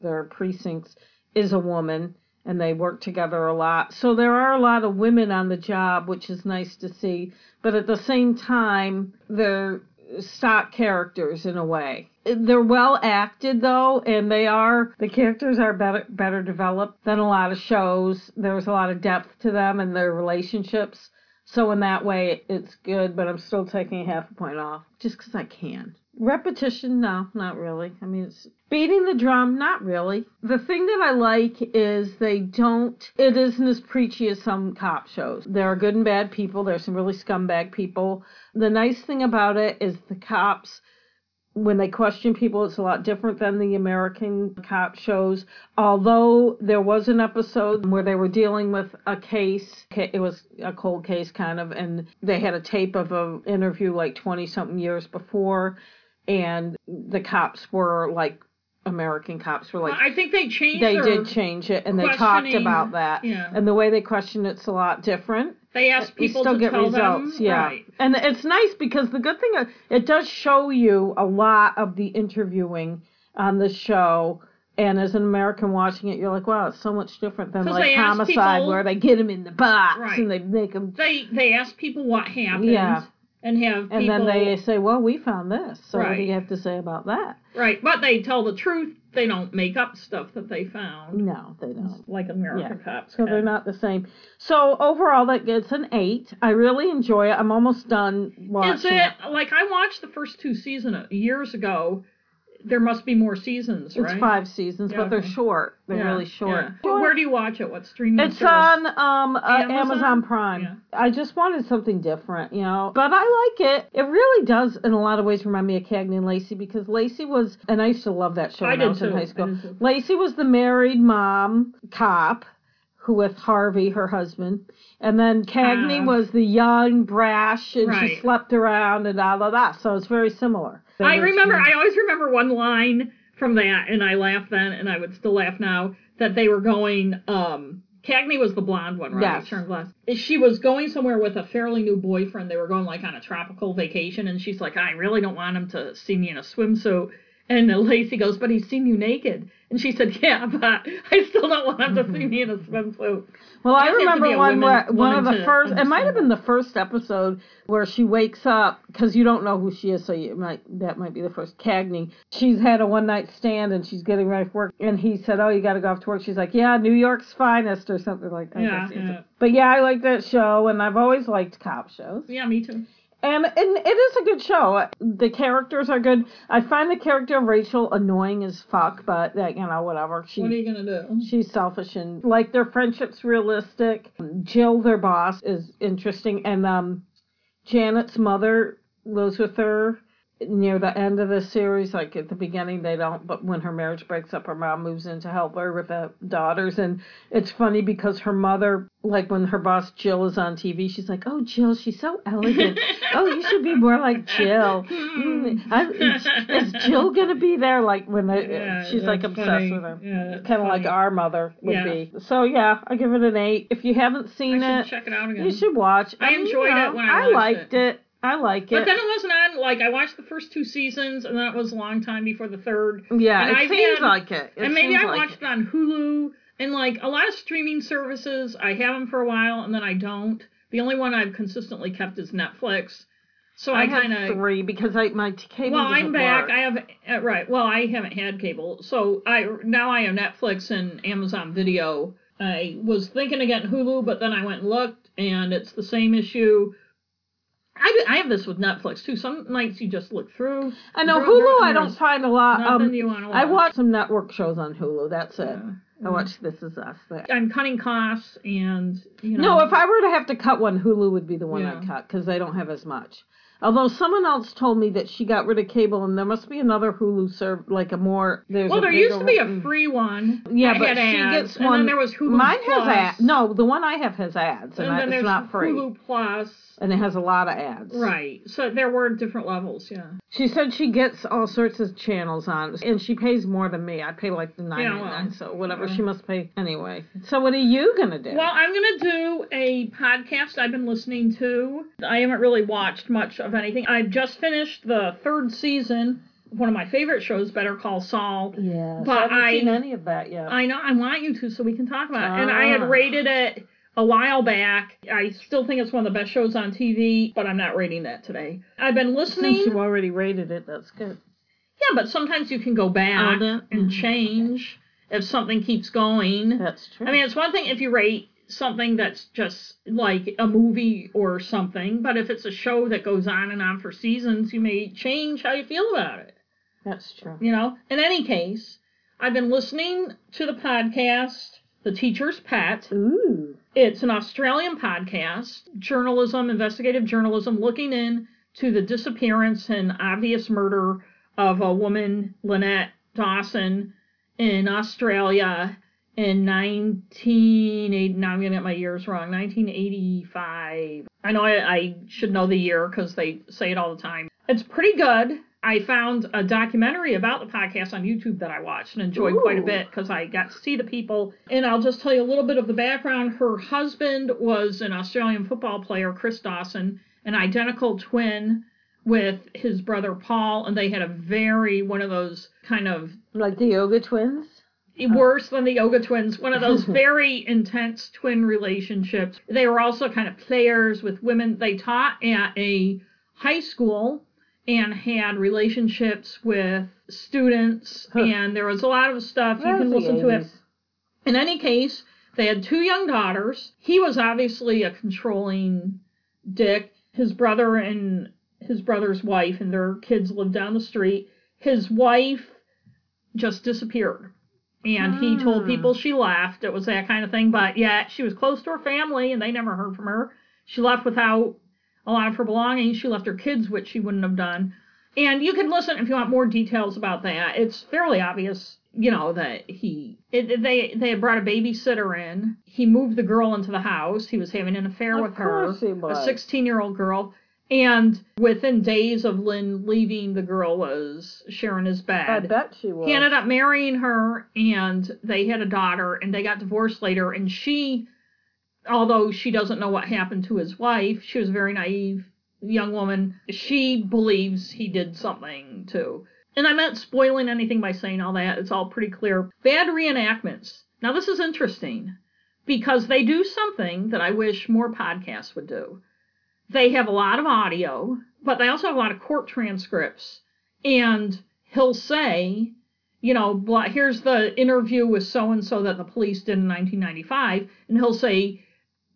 their precincts is a woman and they work together a lot. So there are a lot of women on the job, which is nice to see, but at the same time they're stock characters in a way. They're well acted though, and they are the characters are better better developed than a lot of shows. There's a lot of depth to them and their relationships. So in that way, it's good. But I'm still taking half a point off just because I can. Repetition, no, not really. I mean, it's beating the drum, not really. The thing that I like is they don't. It isn't as preachy as some cop shows. There are good and bad people. There's some really scumbag people. The nice thing about it is the cops when they question people, it's a lot different than the American cop shows. Although there was an episode where they were dealing with a case, it was a cold case kind of, and they had a tape of an interview like 20 something years before, and the cops were like, American cops were like, I think they changed. they did change it, and they talked about that. yeah. And the way they question it's a lot different They asked you people still to get tell results, them. yeah. Right. And it's nice because the good thing it does show you a lot of the interviewing on the show. And as an American watching it, you're like, wow, it's so much different than like homicide, people- where they get them in the box Right. and they make them. They they ask people what happened. Yeah. And have and people, then they say, well, we found this. So what do you have to say about that? right, but they tell the truth. They don't make up stuff that they found, No, they don't. like American cops. So can. they're not the same. So overall, that gets an eight. I really enjoy it. I'm almost done watching Is it like I watched the first two seasons years ago? There must be more seasons, right? It's five seasons, Yeah, but they're okay. short. They're Yeah, really short. yeah. Well, where do you watch it? What streaming? It's service? on um uh, Amazon? Amazon? Prime. I just wanted something different, you know. But I like it. It really does, in a lot of ways, remind me of Cagney and Lacey because Lacey was, and I used to love that show I when I was in high school. Lacey was the married mom cop, who with Harvey, her husband, and then Cagney Ah. was the young brash, and she slept around and all of that. So it's very similar. I There was- remember. I always remember one line from that, and I laughed then, and I would still laugh now. That they were going. um Cagney was the blonde one, right? Yes. Turned glass. She was going somewhere with a fairly new boyfriend. They were going like on a tropical vacation, and she's like, "I really don't want him to see me in a swimsuit." And Lacey goes, "But he's seen you naked." And she said, "Yeah, but I still don't want him to see me in a swimsuit." Well, I I guess you have to be remember one women- where one of the first. It might have been the first episode where she wakes up because you don't know who she is, so you might that might be the first. Cagney. She's had a one night stand and she's getting ready for work, and he said, "Oh, you got to go off to work." She's like, "Yeah, New York's finest" or something like that. Yeah, yeah. But yeah, I like that show, and I've always liked cop shows. Yeah, me too. And, and it is a good show. The characters are good. I find the character of Rachel annoying as fuck, but that you know whatever. She What are you gonna do? She's selfish and like their friendship's realistic. Jill, their boss, is interesting, and um, Janet's mother lives with her. Near the end of the series. Like at the beginning, they don't, but when her marriage breaks up, her mom moves in to help her with the daughters. And it's funny because her mother, like when her boss Jill is on TV, she's like, "Oh, Jill, she's so elegant. oh, you should be more like Jill. Mm, I, is, Jill gonna be there? Like when the, Yeah, she's like obsessed funny. with her." Yeah, Kind of like our mother would Yeah. be. So yeah, I give it an eight. If you haven't seen should it, check it out again. you should watch. I mean, enjoyed you it when I watched liked it. I like it. But then it wasn't on. Like I watched the first two seasons, and then it was a long time before the third. yeah, and it I've seems had- like it. It and maybe I like watched it on Hulu and like a lot of streaming services. I have them for a while, and then I don't. The only one I've consistently kept is Netflix. So I, I kind of three because I my cable well, I'm back. work. I have uh, right. Well, I haven't had cable, so I now I have Netflix and Amazon Video. I was thinking of getting Hulu, but then I went and looked, and it's the same issue. I, I have this with Netflix too. Some nights you just look through. I know there- Hulu. I don't find a lot. Um, watch. I watch some network shows on Hulu. That's it. Yeah. I watch This Is Us. That. I'm cutting costs, and you know. No, if I were to have to cut one, Hulu would be the one Yeah. I'd cut because they don't have as much. Although someone else told me that she got rid of cable and there must be another Hulu serve like a more. There's well, there used to be a free one. Yeah, but she ads, gets and one. then there was Hulu Mine Plus, has ads. No, the one I have has ads, and, and I, then it's not free, Hulu Plus. And it has a lot of ads. Right. So there were different levels. Yeah. She said she gets all sorts of channels on, and she pays more than me. I pay like the nine Yeah, ninety nine, well, so whatever yeah. she must pay anyway. So what are you gonna do? Well, I'm going to do a podcast I've been listening to. I haven't really watched much of anything. I've just finished the third season one of my favorite shows, Better Call Saul. yeah, but I haven't I- seen any of that yet. I know, I want you to so we can talk about it. And I had Ah. rated it a while back. I still think it's one of the best shows on TV, but I'm not rating that today. I've been listening. Since you already rated it, that's good. Yeah, but sometimes you can go back Oh, and mhm, change if something keeps going. That's true. I mean, it's one thing if you rate something that's just like a movie or something, but if it's a show that goes on and on for seasons, you may change how you feel about it. that's true. You know? In any case, I've been listening to the podcast, The Teacher's Pet. Ooh. It's an Australian podcast, journalism, investigative journalism, looking in to the disappearance and obvious murder of a woman, Lynette Dawson, in Australia in 1980. Now I'm going to get my years wrong. 1985. I know I, I should know the year because they say it all the time. It's pretty good. I found a documentary about the podcast on YouTube that I watched and enjoyed quite a bit because I got to see the people. And I'll just tell you a little bit of the background. Her husband was an Australian football player, Chris Dawson, an identical twin with his brother Paul, and they had a very one of those kind of Like the yoga twins? Oh. worse than the yoga twins one of those very intense twin relationships they were also kind of players with women they taught at a high school and had relationships with students Huh. and there was a lot of stuff you can listen to it. in any case they had two young daughters. He was obviously a controlling dick. His brother and his brother's wife and their kids lived down the street. His wife just disappeared and he told Hmm. people she left. It was that kind of thing but yeah she was close to her family and they never heard from her. She left without a lot of her belongings. She left her kids which she wouldn't have done. And you can listen if you want more details about that. It's fairly obvious you know that he it, they they had brought a babysitter in. He moved the girl into the house. He was having an affair Of with her he a 16 year old girl. And within days of lynn leaving the girl was sharing his bed. I bet she was. he ended up marrying her and they had a daughter and they got divorced later and she although she doesn't know what happened to his wife she was a very naive young woman. She believes he did something too and i'm not spoiling anything by saying all that. It's all pretty clear. Bad reenactments. Now this is interesting because they do something that i wish more podcasts would do. They have a lot of audio but they also have a lot of court transcripts. And he'll say you know, here's the interview with so and so that the police did in 1995, and he'll say,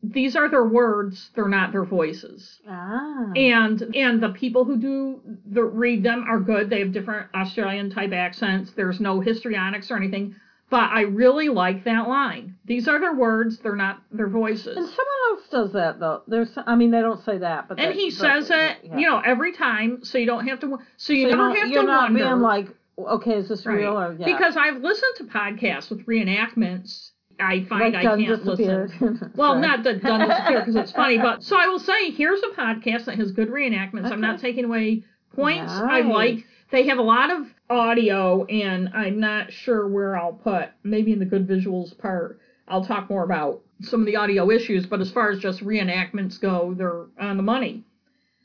these are their words, they're not their voices. Ah. And and the people who do the read them are good. They have different Australian type accents. There's no histrionics or anything. But I really like that line These are their words. They're not their voices. And someone else does that though. There's, I mean, they don't say that, but and they- he says it, yeah. you know, every time, so you don't have to. So you So never don't- have you're to not wonder. being like, okay, is this Right. real or yeah. Because I've listened to podcasts with reenactments. I find like I can't disappeared. listen. Well, not that done disappear because it's funny, but so I will say here's a podcast that has good reenactments. I'm not taking away points. I like they have a lot of audio, and I'm not sure where I'll put maybe in the good visuals part. I'll talk more about some of the audio issues, but as far as just reenactments go, they're on the money.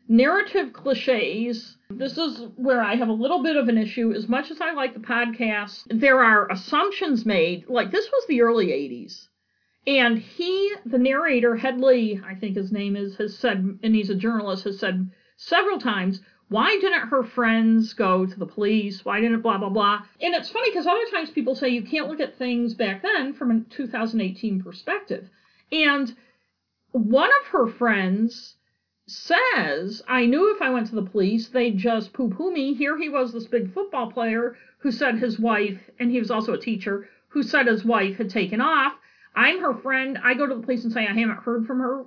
Narrative cliches. This is where I have a little bit of an issue. As much as I like the podcast, there are assumptions made. Like this was the early 80s. And he, the narrator, Hedley, I think his name is, has said, and he's a journalist, has said several times, why didn't her friends go to the police? Why didn't blah, blah, blah? And it's funny because other times people say you can't look at things back then from a 2018 perspective. And one of her friends says, I knew if I went to the police, they'd just poo poo me. Here he was, this big football player who said his wife, and he was also a teacher, who said his wife had taken off. I'm her friend. I go to the police and say I haven't heard from her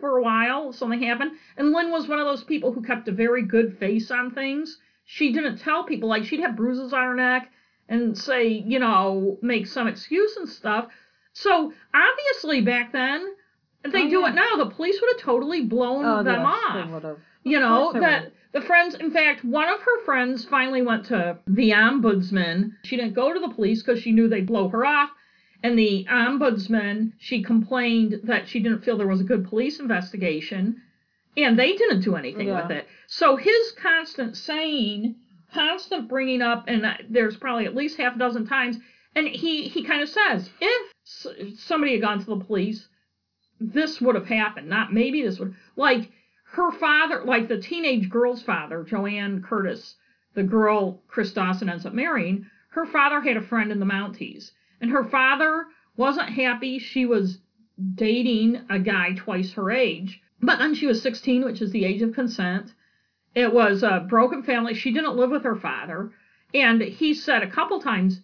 for a while. Something happened. And Lynn was one of those people who kept a very good face on things. She didn't tell people, like, she'd have bruises on her neck and say, you know, make some excuse and stuff. So obviously back then, if they Oh, do yeah. it now, the police would have totally blown oh, them yes, off. They would have. You know, that would. the friends, in fact, one of her friends finally went to the ombudsman. She didn't go to the police because she knew they'd blow her off. And the ombudsman, she complained that she didn't feel there was a good police investigation. And they didn't do anything Yeah. with it. So his constant saying, constant bringing up, and there's probably at least half a dozen times, and he, he kind of says, if somebody had gone to the police, this would have happened. Not maybe this would. Like her father, like the teenage girl's father, Joanne Curtis, the girl Chris Dawson ends up marrying, her father had a friend in the Mounties. And her father wasn't happy she was dating a guy twice her age. But then she was 16, which is the age of consent. It was a broken family. She didn't live with her father. And he said a couple times,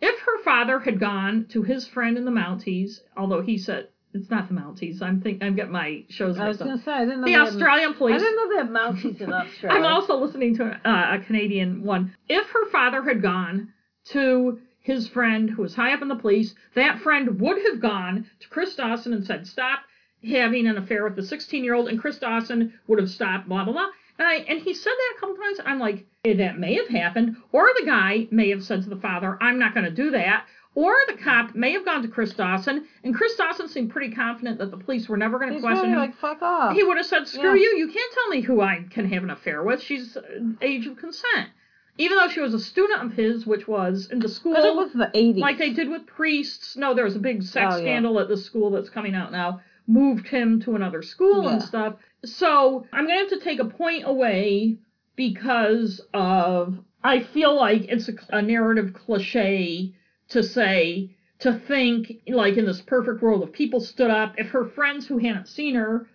if her father had gone to his friend in the Mounties, although he said it's not the Mounties, I'm think I'm getting my shows I was up. gonna say I didn't know The they had- Australian I police. didn't know they had Mounties in Australia. I'm also listening to uh, a Canadian one. If her father had gone to his friend who was high up in the police, that friend would have gone to Chris Dawson and said, "Stop having an affair with the 16 year old," and Chris Dawson would have stopped. Blah blah blah. And, I, and he said that a couple times. I'm like, eh, that may have happened, or the guy may have said to the father, "I'm not going to do that." Or the cop may have gone to Chris Dawson, and Chris Dawson seemed pretty confident that the police were never going to question really him. like fuck off. He would have said, "Screw Yeah. you! You can't tell me who I can have an affair with. She's uh, age of consent." Even though she was a student of his, which was in the school, but it was the 80s. like they did with priests. No, there was a big sex Oh, yeah. scandal at the school that's coming out now. Moved him to another school and stuff. So I'm gonna have to take a point away because of I feel like it's a, a narrative cliche to say to think like in this perfect world if people stood up if her friends who hadn't seen her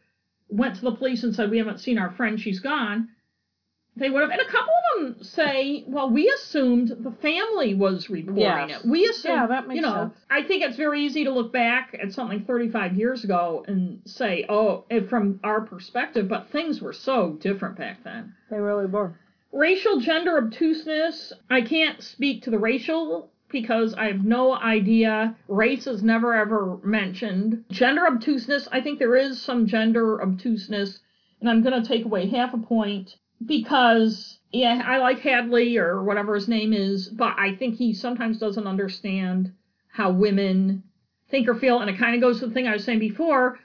went to the police and said we haven't seen our friend she's gone they would have and a couple of them say well we assumed the family was reporting Yes. it we assumed Yeah, that makes you know sense. i think it's very easy to look back at something 35 years ago and say oh from our perspective but things were so different back then They really were. racial gender obtuseness i can't speak to the racial because i have no idea race is never ever mentioned gender obtuseness i think there is some gender obtuseness and i'm going to take away half a point because yeah i like hadley or whatever his name is but i think he sometimes doesn't understand how women think or feel and it kind of goes to the thing i was saying before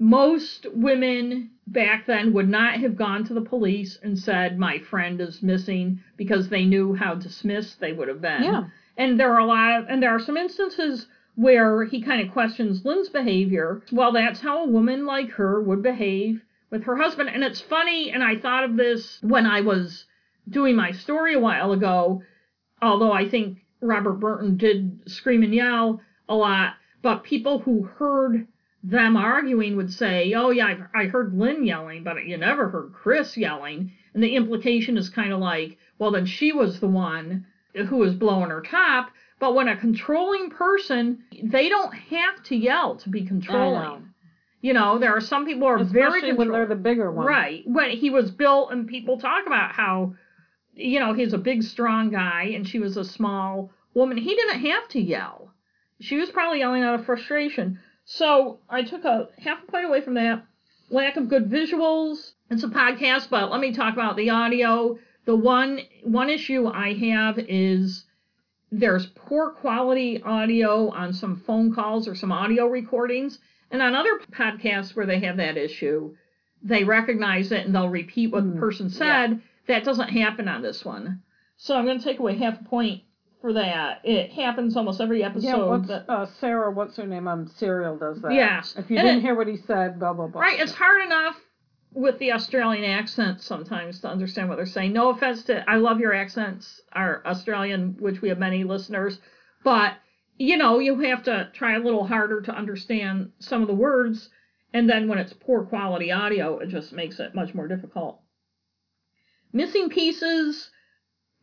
most women back then would not have gone to the police and said my friend is missing because they knew how dismissed they would have been. Yeah. And there are a lot of and there are some instances where he kind of questions Lynn's behavior. Well, that's how a woman like her would behave with her husband. And it's funny, and I thought of this when I was doing my story a while ago, although I think Robert Burton did scream and yell a lot, but people who heard them arguing would say, "Oh yeah, I I heard Lynn yelling, but you never heard Chris yelling." And the implication is kind of like, "Well, then she was the one who was blowing her top. But when a controlling person, they don't have to yell to be controlling. You know, there are some people who are Especially very when they're the bigger one. Right. When he was built, and people talk about how, you know, he's a big, strong guy, and she was a small woman. He didn't have to yell. She was probably yelling out of frustration. So I took a half a point away from that. Lack of good visuals. It's a podcast, but let me talk about the audio. The one one issue I have is there's poor quality audio on some phone calls or some audio recordings. And on other podcasts where they have that issue, they recognize it and they'll repeat what the Mm, person said. That doesn't happen on this one. So I'm going to take away half a point for that. It happens almost every episode. Yeah, what's that- uh, Sarah? What's her name on Serial does that. Yes. If you And didn't it- hear what he said, blah blah blah. Right, it's hard enough with the Australian accent sometimes to understand what they're saying. No offense to, I love your accents, our Australian, which we have many listeners, but you know, you have to try a little harder to understand some of the words, and then when it's poor quality audio, it just makes it much more difficult. Missing pieces,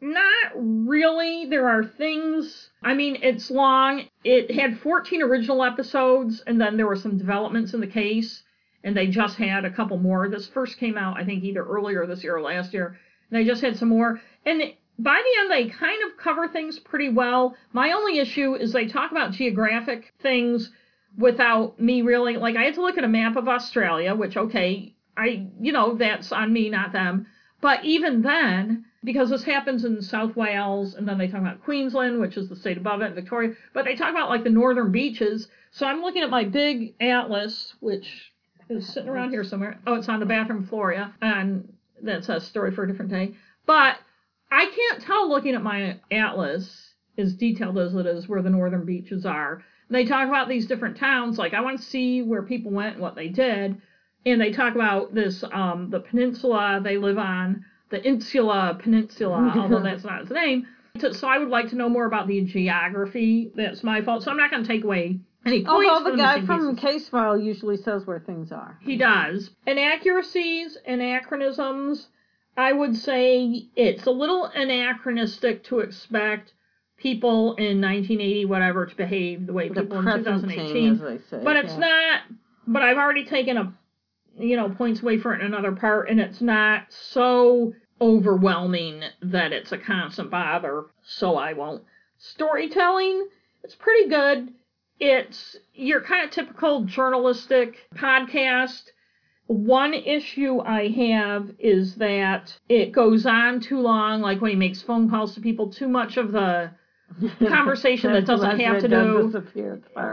not really. There are things. I mean, it's long. It had 14 original episodes, and then there were some developments in the case, and they just had a couple more. This first came out, I think, either earlier this year or last year. And they just had some more. And by the end, they kind of cover things pretty well. My only issue is they talk about geographic things without me really like I had to look at a map of Australia, which okay, I you know that's on me, not them. But even then, because this happens in South Wales, and then they talk about Queensland, which is the state above it, Victoria, but they talk about like the northern beaches. So I'm looking at my big atlas, which is sitting around here somewhere. Oh, it's on the bathroom floor, yeah, and that's a story for a different day. But I can't tell looking at my atlas, as detailed as it is, where the northern beaches are. They talk about these different towns, like I want to see where people went and what they did. And they talk about this, um, the peninsula they live on, the Insula Peninsula, although that's not its name. So, so I would like to know more about the geography. That's my fault. So I'm not going to take away any points Although the guy from pieces. Case File usually says where things are. He does. Inaccuracies, anachronisms, I would say it's a little anachronistic to expect people in 1980 whatever to behave the way The people in 2018. as they say. But it's yeah. not. But I've already taken a, you know, points away for it in another part, and it's not so overwhelming that it's a constant bother. So I won't. Storytelling, it's pretty good. It's your kind of typical journalistic podcast. One issue I have is that it goes on too long, like when he makes phone calls to people, too much of the conversation that doesn't have to does do.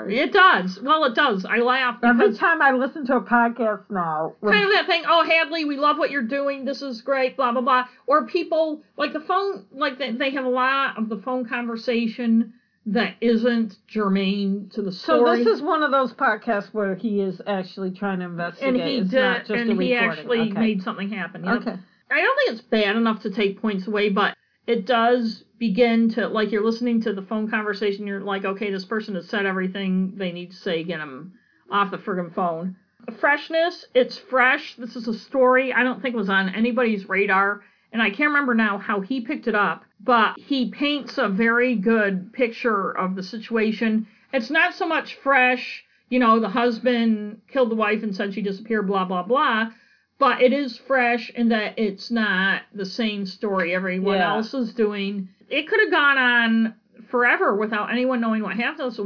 It does. Well, it does. I laugh Every time I listen to a podcast now, when- kind of that thing. Oh, Hadley, we love what you're doing. This is great. Blah blah blah. Or people like the phone. Like they, they have a lot of the phone conversation that isn't germane to the story. so this is one of those podcasts where he is actually trying to investigate. and he it's did, not just a and he actually okay. made something happen. Okay. I don't think it's bad enough to take points away, but it does begin to like you're listening to the phone conversation. You're like, okay, this person has said everything they need to say. Get them off the friggin' phone. Freshness, it's fresh. This is a story I don't think was on anybody's radar, and I can't remember now how he picked it up, but he paints a very good picture of the situation. It's not so much fresh, you know, the husband killed the wife and said she disappeared, blah blah blah but it is fresh in that it's not the same story everyone Yeah. else is doing. It could have gone on forever without anyone knowing what happened. to So,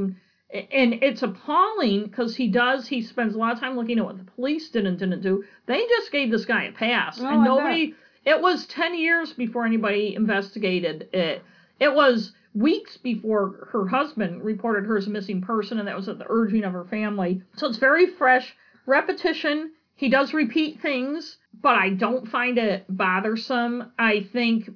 and it's appalling because he does. He spends a lot of time looking at what the police did and didn't do. They just gave this guy a pass, Oh, and nobody. It was ten years before anybody investigated it. It was weeks before her husband reported her as a missing person, and that was at the urging of her family. So it's very fresh. Repetition. He does repeat things, but I don't find it bothersome. I think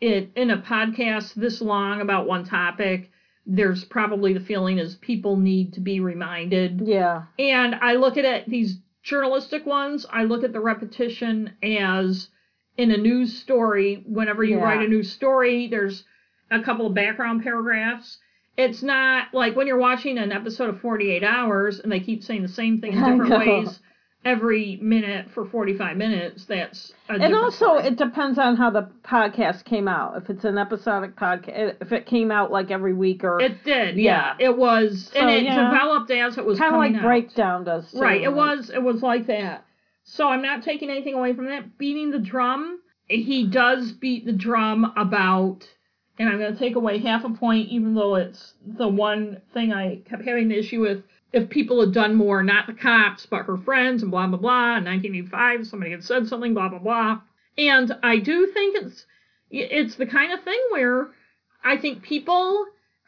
it in a podcast this long about one topic, there's probably the feeling is people need to be reminded. Yeah. And I look at it these journalistic ones, I look at the repetition as in a news story, whenever you Yeah. write a news story, there's a couple of background paragraphs. It's not like when you're watching an episode of 48 Hours and they keep saying the same thing in different ways every minute for 45 minutes, that's And also, story. it depends on how the podcast came out. If it's an episodic podcast, if it came out like every week or It did, yeah. It was, So, and it yeah. developed as it was kind of like out. Breakdown does. Too. Right, it was it was like that. So I'm not taking anything away from that. Beating the drum, he does beat the drum about, and I'm going to take away half a point, even though it's the one thing I kept having the issue with. If people had done more, not the cops, but her friends, and blah blah blah. In 1985, somebody had said something, blah blah blah. And I do think it's it's the kind of thing where I think people.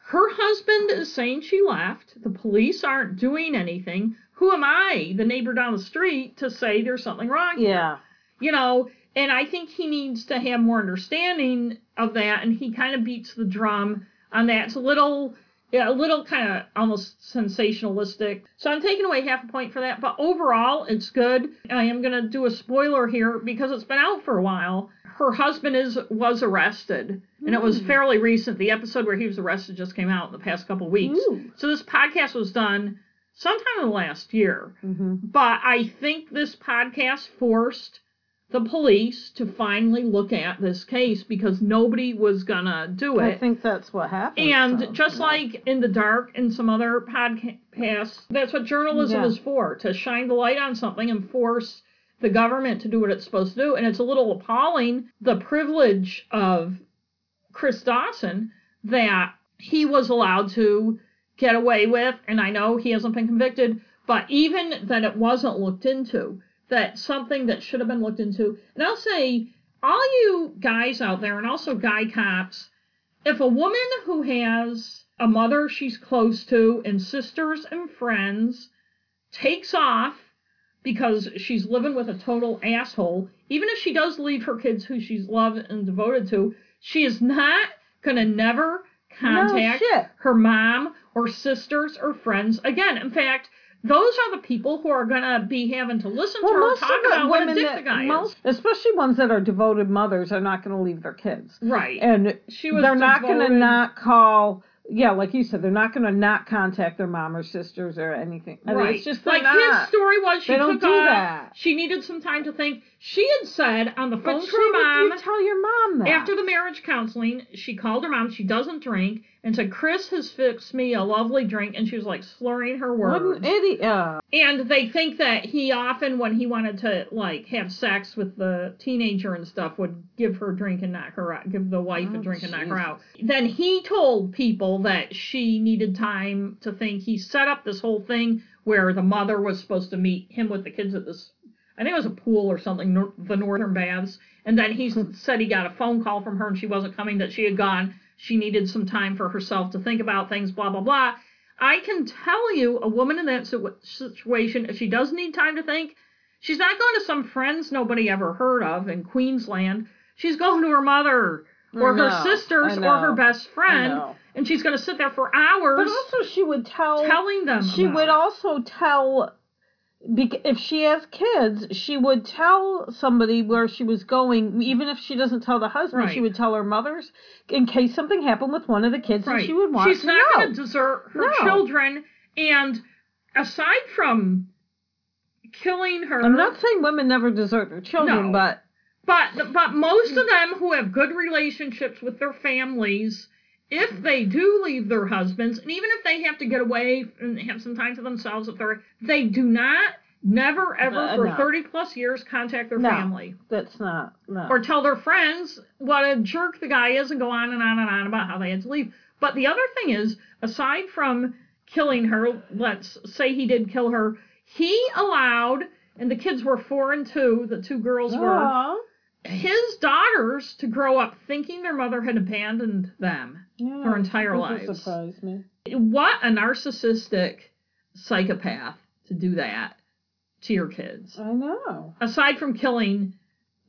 Her husband is saying she left. The police aren't doing anything. Who am I, the neighbor down the street, to say there's something wrong? here? Yeah. You know, and I think he needs to have more understanding of that, and he kind of beats the drum on that. It's a little, yeah, a little kind of almost sensationalistic. So I'm taking away half a point for that, but overall, it's good. I am gonna do a spoiler here because it's been out for a while. Her husband is was arrested, and it was Hmm. fairly recent. The episode where he was arrested just came out in the past couple weeks. Ooh. So this podcast was done sometime in the last year. hmm But I think this podcast forced the police to finally look at this case because nobody was gonna do it. I think that's what happened. And so, just yeah. like in the dark and some other podcasts, that's what journalism Yeah. is for to shine the light on something and force the government to do what it's supposed to do. And it's a little appalling the privilege of Chris Dawson that he was allowed to get away with. And I know he hasn't been convicted, but even that it wasn't looked into, that something that should have been looked into. And I'll say, all you guys out there, and also guy cops, if a woman who has a mother she's close to and sisters and friends takes off because she's living with a total asshole, even if she does leave her kids who she's loved and devoted to, she is not gonna never contact shit. her mom or sisters or friends again. In fact, those are the people who are gonna be having to listen Well, to her talk about what a women dick that, the guy most, is. especially ones that are devoted mothers, are not going to leave their kids, Right. and she was they're not going to not call. Yeah, like you said, they're not going to not contact their mom or sisters or anything. I mean, right. it's just like not. his story was she They took do off. that. She needed some time to think. She had said on the But phone she to her mom you tell your mom that after the marriage counseling, she called her mom. She doesn't drink and said, "Chris has fixed me a lovely drink," and she was like slurring her words. What an idiot! And they think that he often, when he wanted to like have sex with the teenager and stuff, would give her a drink and knock her out, give the wife a Oh, drink and knock her out. Then he told people that she needed time to think. He set up this whole thing where the mother was supposed to meet him with the kids at this. I think it was a pool or something, nor- the Northern Baths. And then he hmm. said he got a phone call from her and she wasn't coming, that she had gone. She needed some time for herself to think about things, blah, blah, blah. I can tell you, a woman in that situation, if she does need time to think, she's not going to some friends nobody ever heard of in Queensland. She's going to her mother or her sisters or her best friend, and she's going to sit there for hours But also, she would tell. telling them. she would it. also tell. If she has kids, she would tell somebody where she was going, even if she doesn't tell the husband. She would tell her mothers in case something happened with one of the kids, and Right. she would want to. She's to not going to desert her No. children. And aside from killing her, I'm not saying women never desert their children, No. but But but most of them who have good relationships with their families, if they do leave their husbands, and even if they have to get away and have some time to themselves, if they're they do not never ever Uh, for no. thirty plus years contact their No. family that's not no. or tell their friends what a jerk the guy is and go on and on and on about how they had to leave. But the other thing is, aside from killing her, let's say he did kill her, he allowed, and the kids were four and two, the two girls were his daughters to grow up thinking their mother had abandoned them Yeah, their entire. Surprise me. What a narcissistic psychopath to do that to your kids. I know. Aside from killing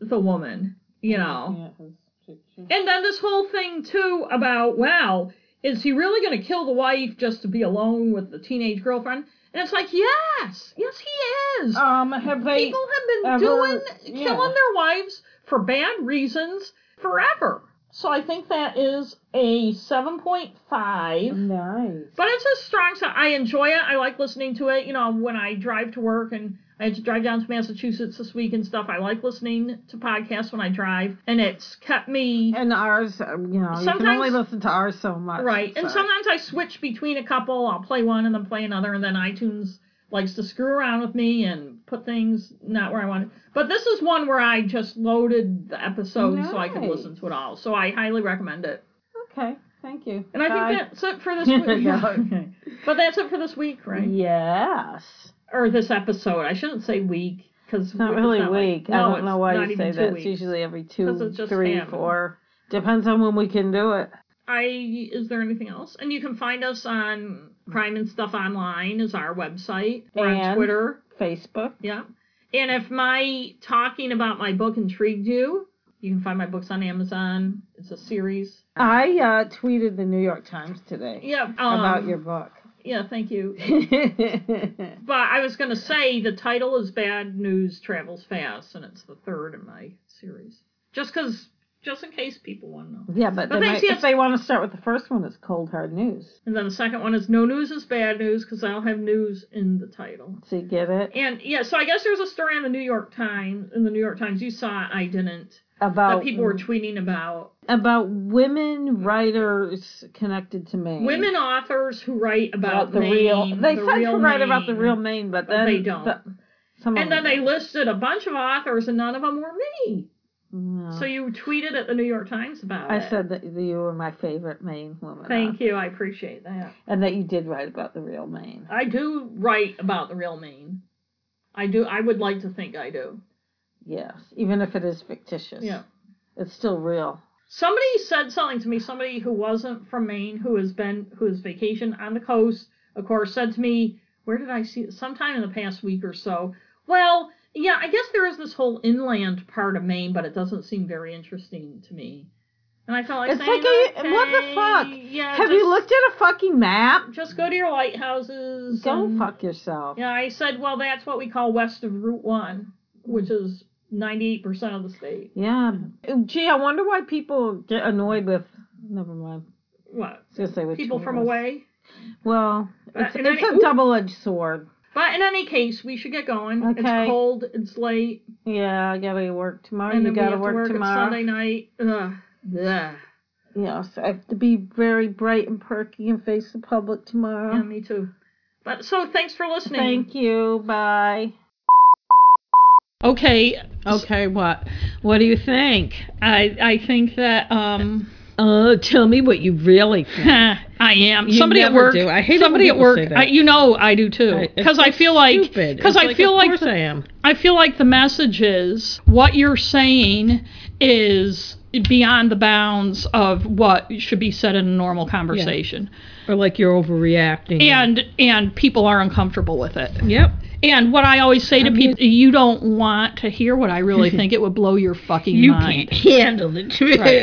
the woman, you know. Yeah, his picture. And then this whole thing too about, well, is he really going to kill the wife just to be alone with the teenage girlfriend? And it's like, yes, yes, he is. Um, have they? People have been ever- doing yeah. killing their wives for bad reasons forever. So I think that is a 7.5. Nice. But it's a strong side. I enjoy it. I like listening to it. You know, when I drive to work and I had to drive down to Massachusetts this week and stuff. I like listening to podcasts when I drive, and it's kept me And ours, uh, you know, you can Sometimes- only listen to ours so much. right. And sometimes I switch between a couple. I'll play one and then play another, and then iTunes likes to screw around with me and put things not where I want. But this is one where I just loaded the episode so I could listen to it all. So I highly recommend it. Okay, thank you. And I Bye. think uh, that's it for this week. No. Okay. But that's it for this week, right? Yes. Or this episode. I shouldn't say week because It's not really week. I No, don't know why you say that. It's usually every two, three, happening. four. Depends on when we can do it. I is there anything else? And you can find us on Crime and Stuff Online is our website. On And- Twitter. Facebook. Yeah. And if my talking about my book intrigued you, you can find my books on Amazon. It's a series. I uh, tweeted the New York Times today Yeah. Um, about your book. Yeah, thank you. But I was going to say the title is Bad News Travels Fast, and it's the third in my series. Just because, just in case people want to know. yeah, but, But they thanks, might, yes. if they want to start with the first one, it's Cold Hard News. And then the second one is No News is Bad News because I'll have news in the title. So you get it? And yeah, so I guess there's a story on the New York Times. In the New York Times, you saw it, I didn't. About That people were tweeting about about women writers connected to Maine. women authors who write about, about the Maine, real. They the said real to write about the real Maine, but but then they don't. the- some And then they don't. listed a bunch of authors, and none of them were me. No. So you tweeted at the New York Times about I it. said that you were my favorite Maine woman. Thank you. I appreciate that. And that you did write about the real Maine. I do write about the real Maine. I do. I would like to think I do. Yes, even if it is fictitious. Yeah. It's still real. Somebody said something to me. Somebody who wasn't from Maine, who has been, who has vacationed on the coast, of course, said to me, "Where did I see it? Sometime in the past week or so." Well, yeah, I guess there is this whole inland part of Maine, but it doesn't seem very interesting to me. And I felt like It's saying, like a- what the fuck? Yeah, Have just, you looked at a fucking map? Just go to your lighthouses. Go and- fuck yourself. Yeah, I said, well, that's what we call west of Route One, which is ninety-eight percent of the state. Yeah. Gee, I wonder why people get annoyed with. Never mind. What? I was gonna say with People from away. Well, Uh, it's, and it's any- a ooh. double-edged sword. But in any case, we should get going. Okay. It's cold. It's late. Yeah, I gotta work tomorrow. and you we gotta have work, to work tomorrow. at Sunday night. Ugh. Bleh. Yes, I have to be very bright and perky and face the public tomorrow. Yeah, me too. But so thanks for listening. Thank you. Bye. Okay. Okay, what? What do you think? I I think that um uh tell me what you really think. I am. You somebody at work. do. I hate somebody at work. I, you know I do too. Because I feel like because I feel like the- I am. I feel like the message is what you're saying is beyond the bounds of what should be said in a normal conversation. Or like you're overreacting. And and people are uncomfortable with it. yep. And what I always say to I'm people, you don't want to hear what I really think. It would blow your fucking You mind. can't handle the truth. Right.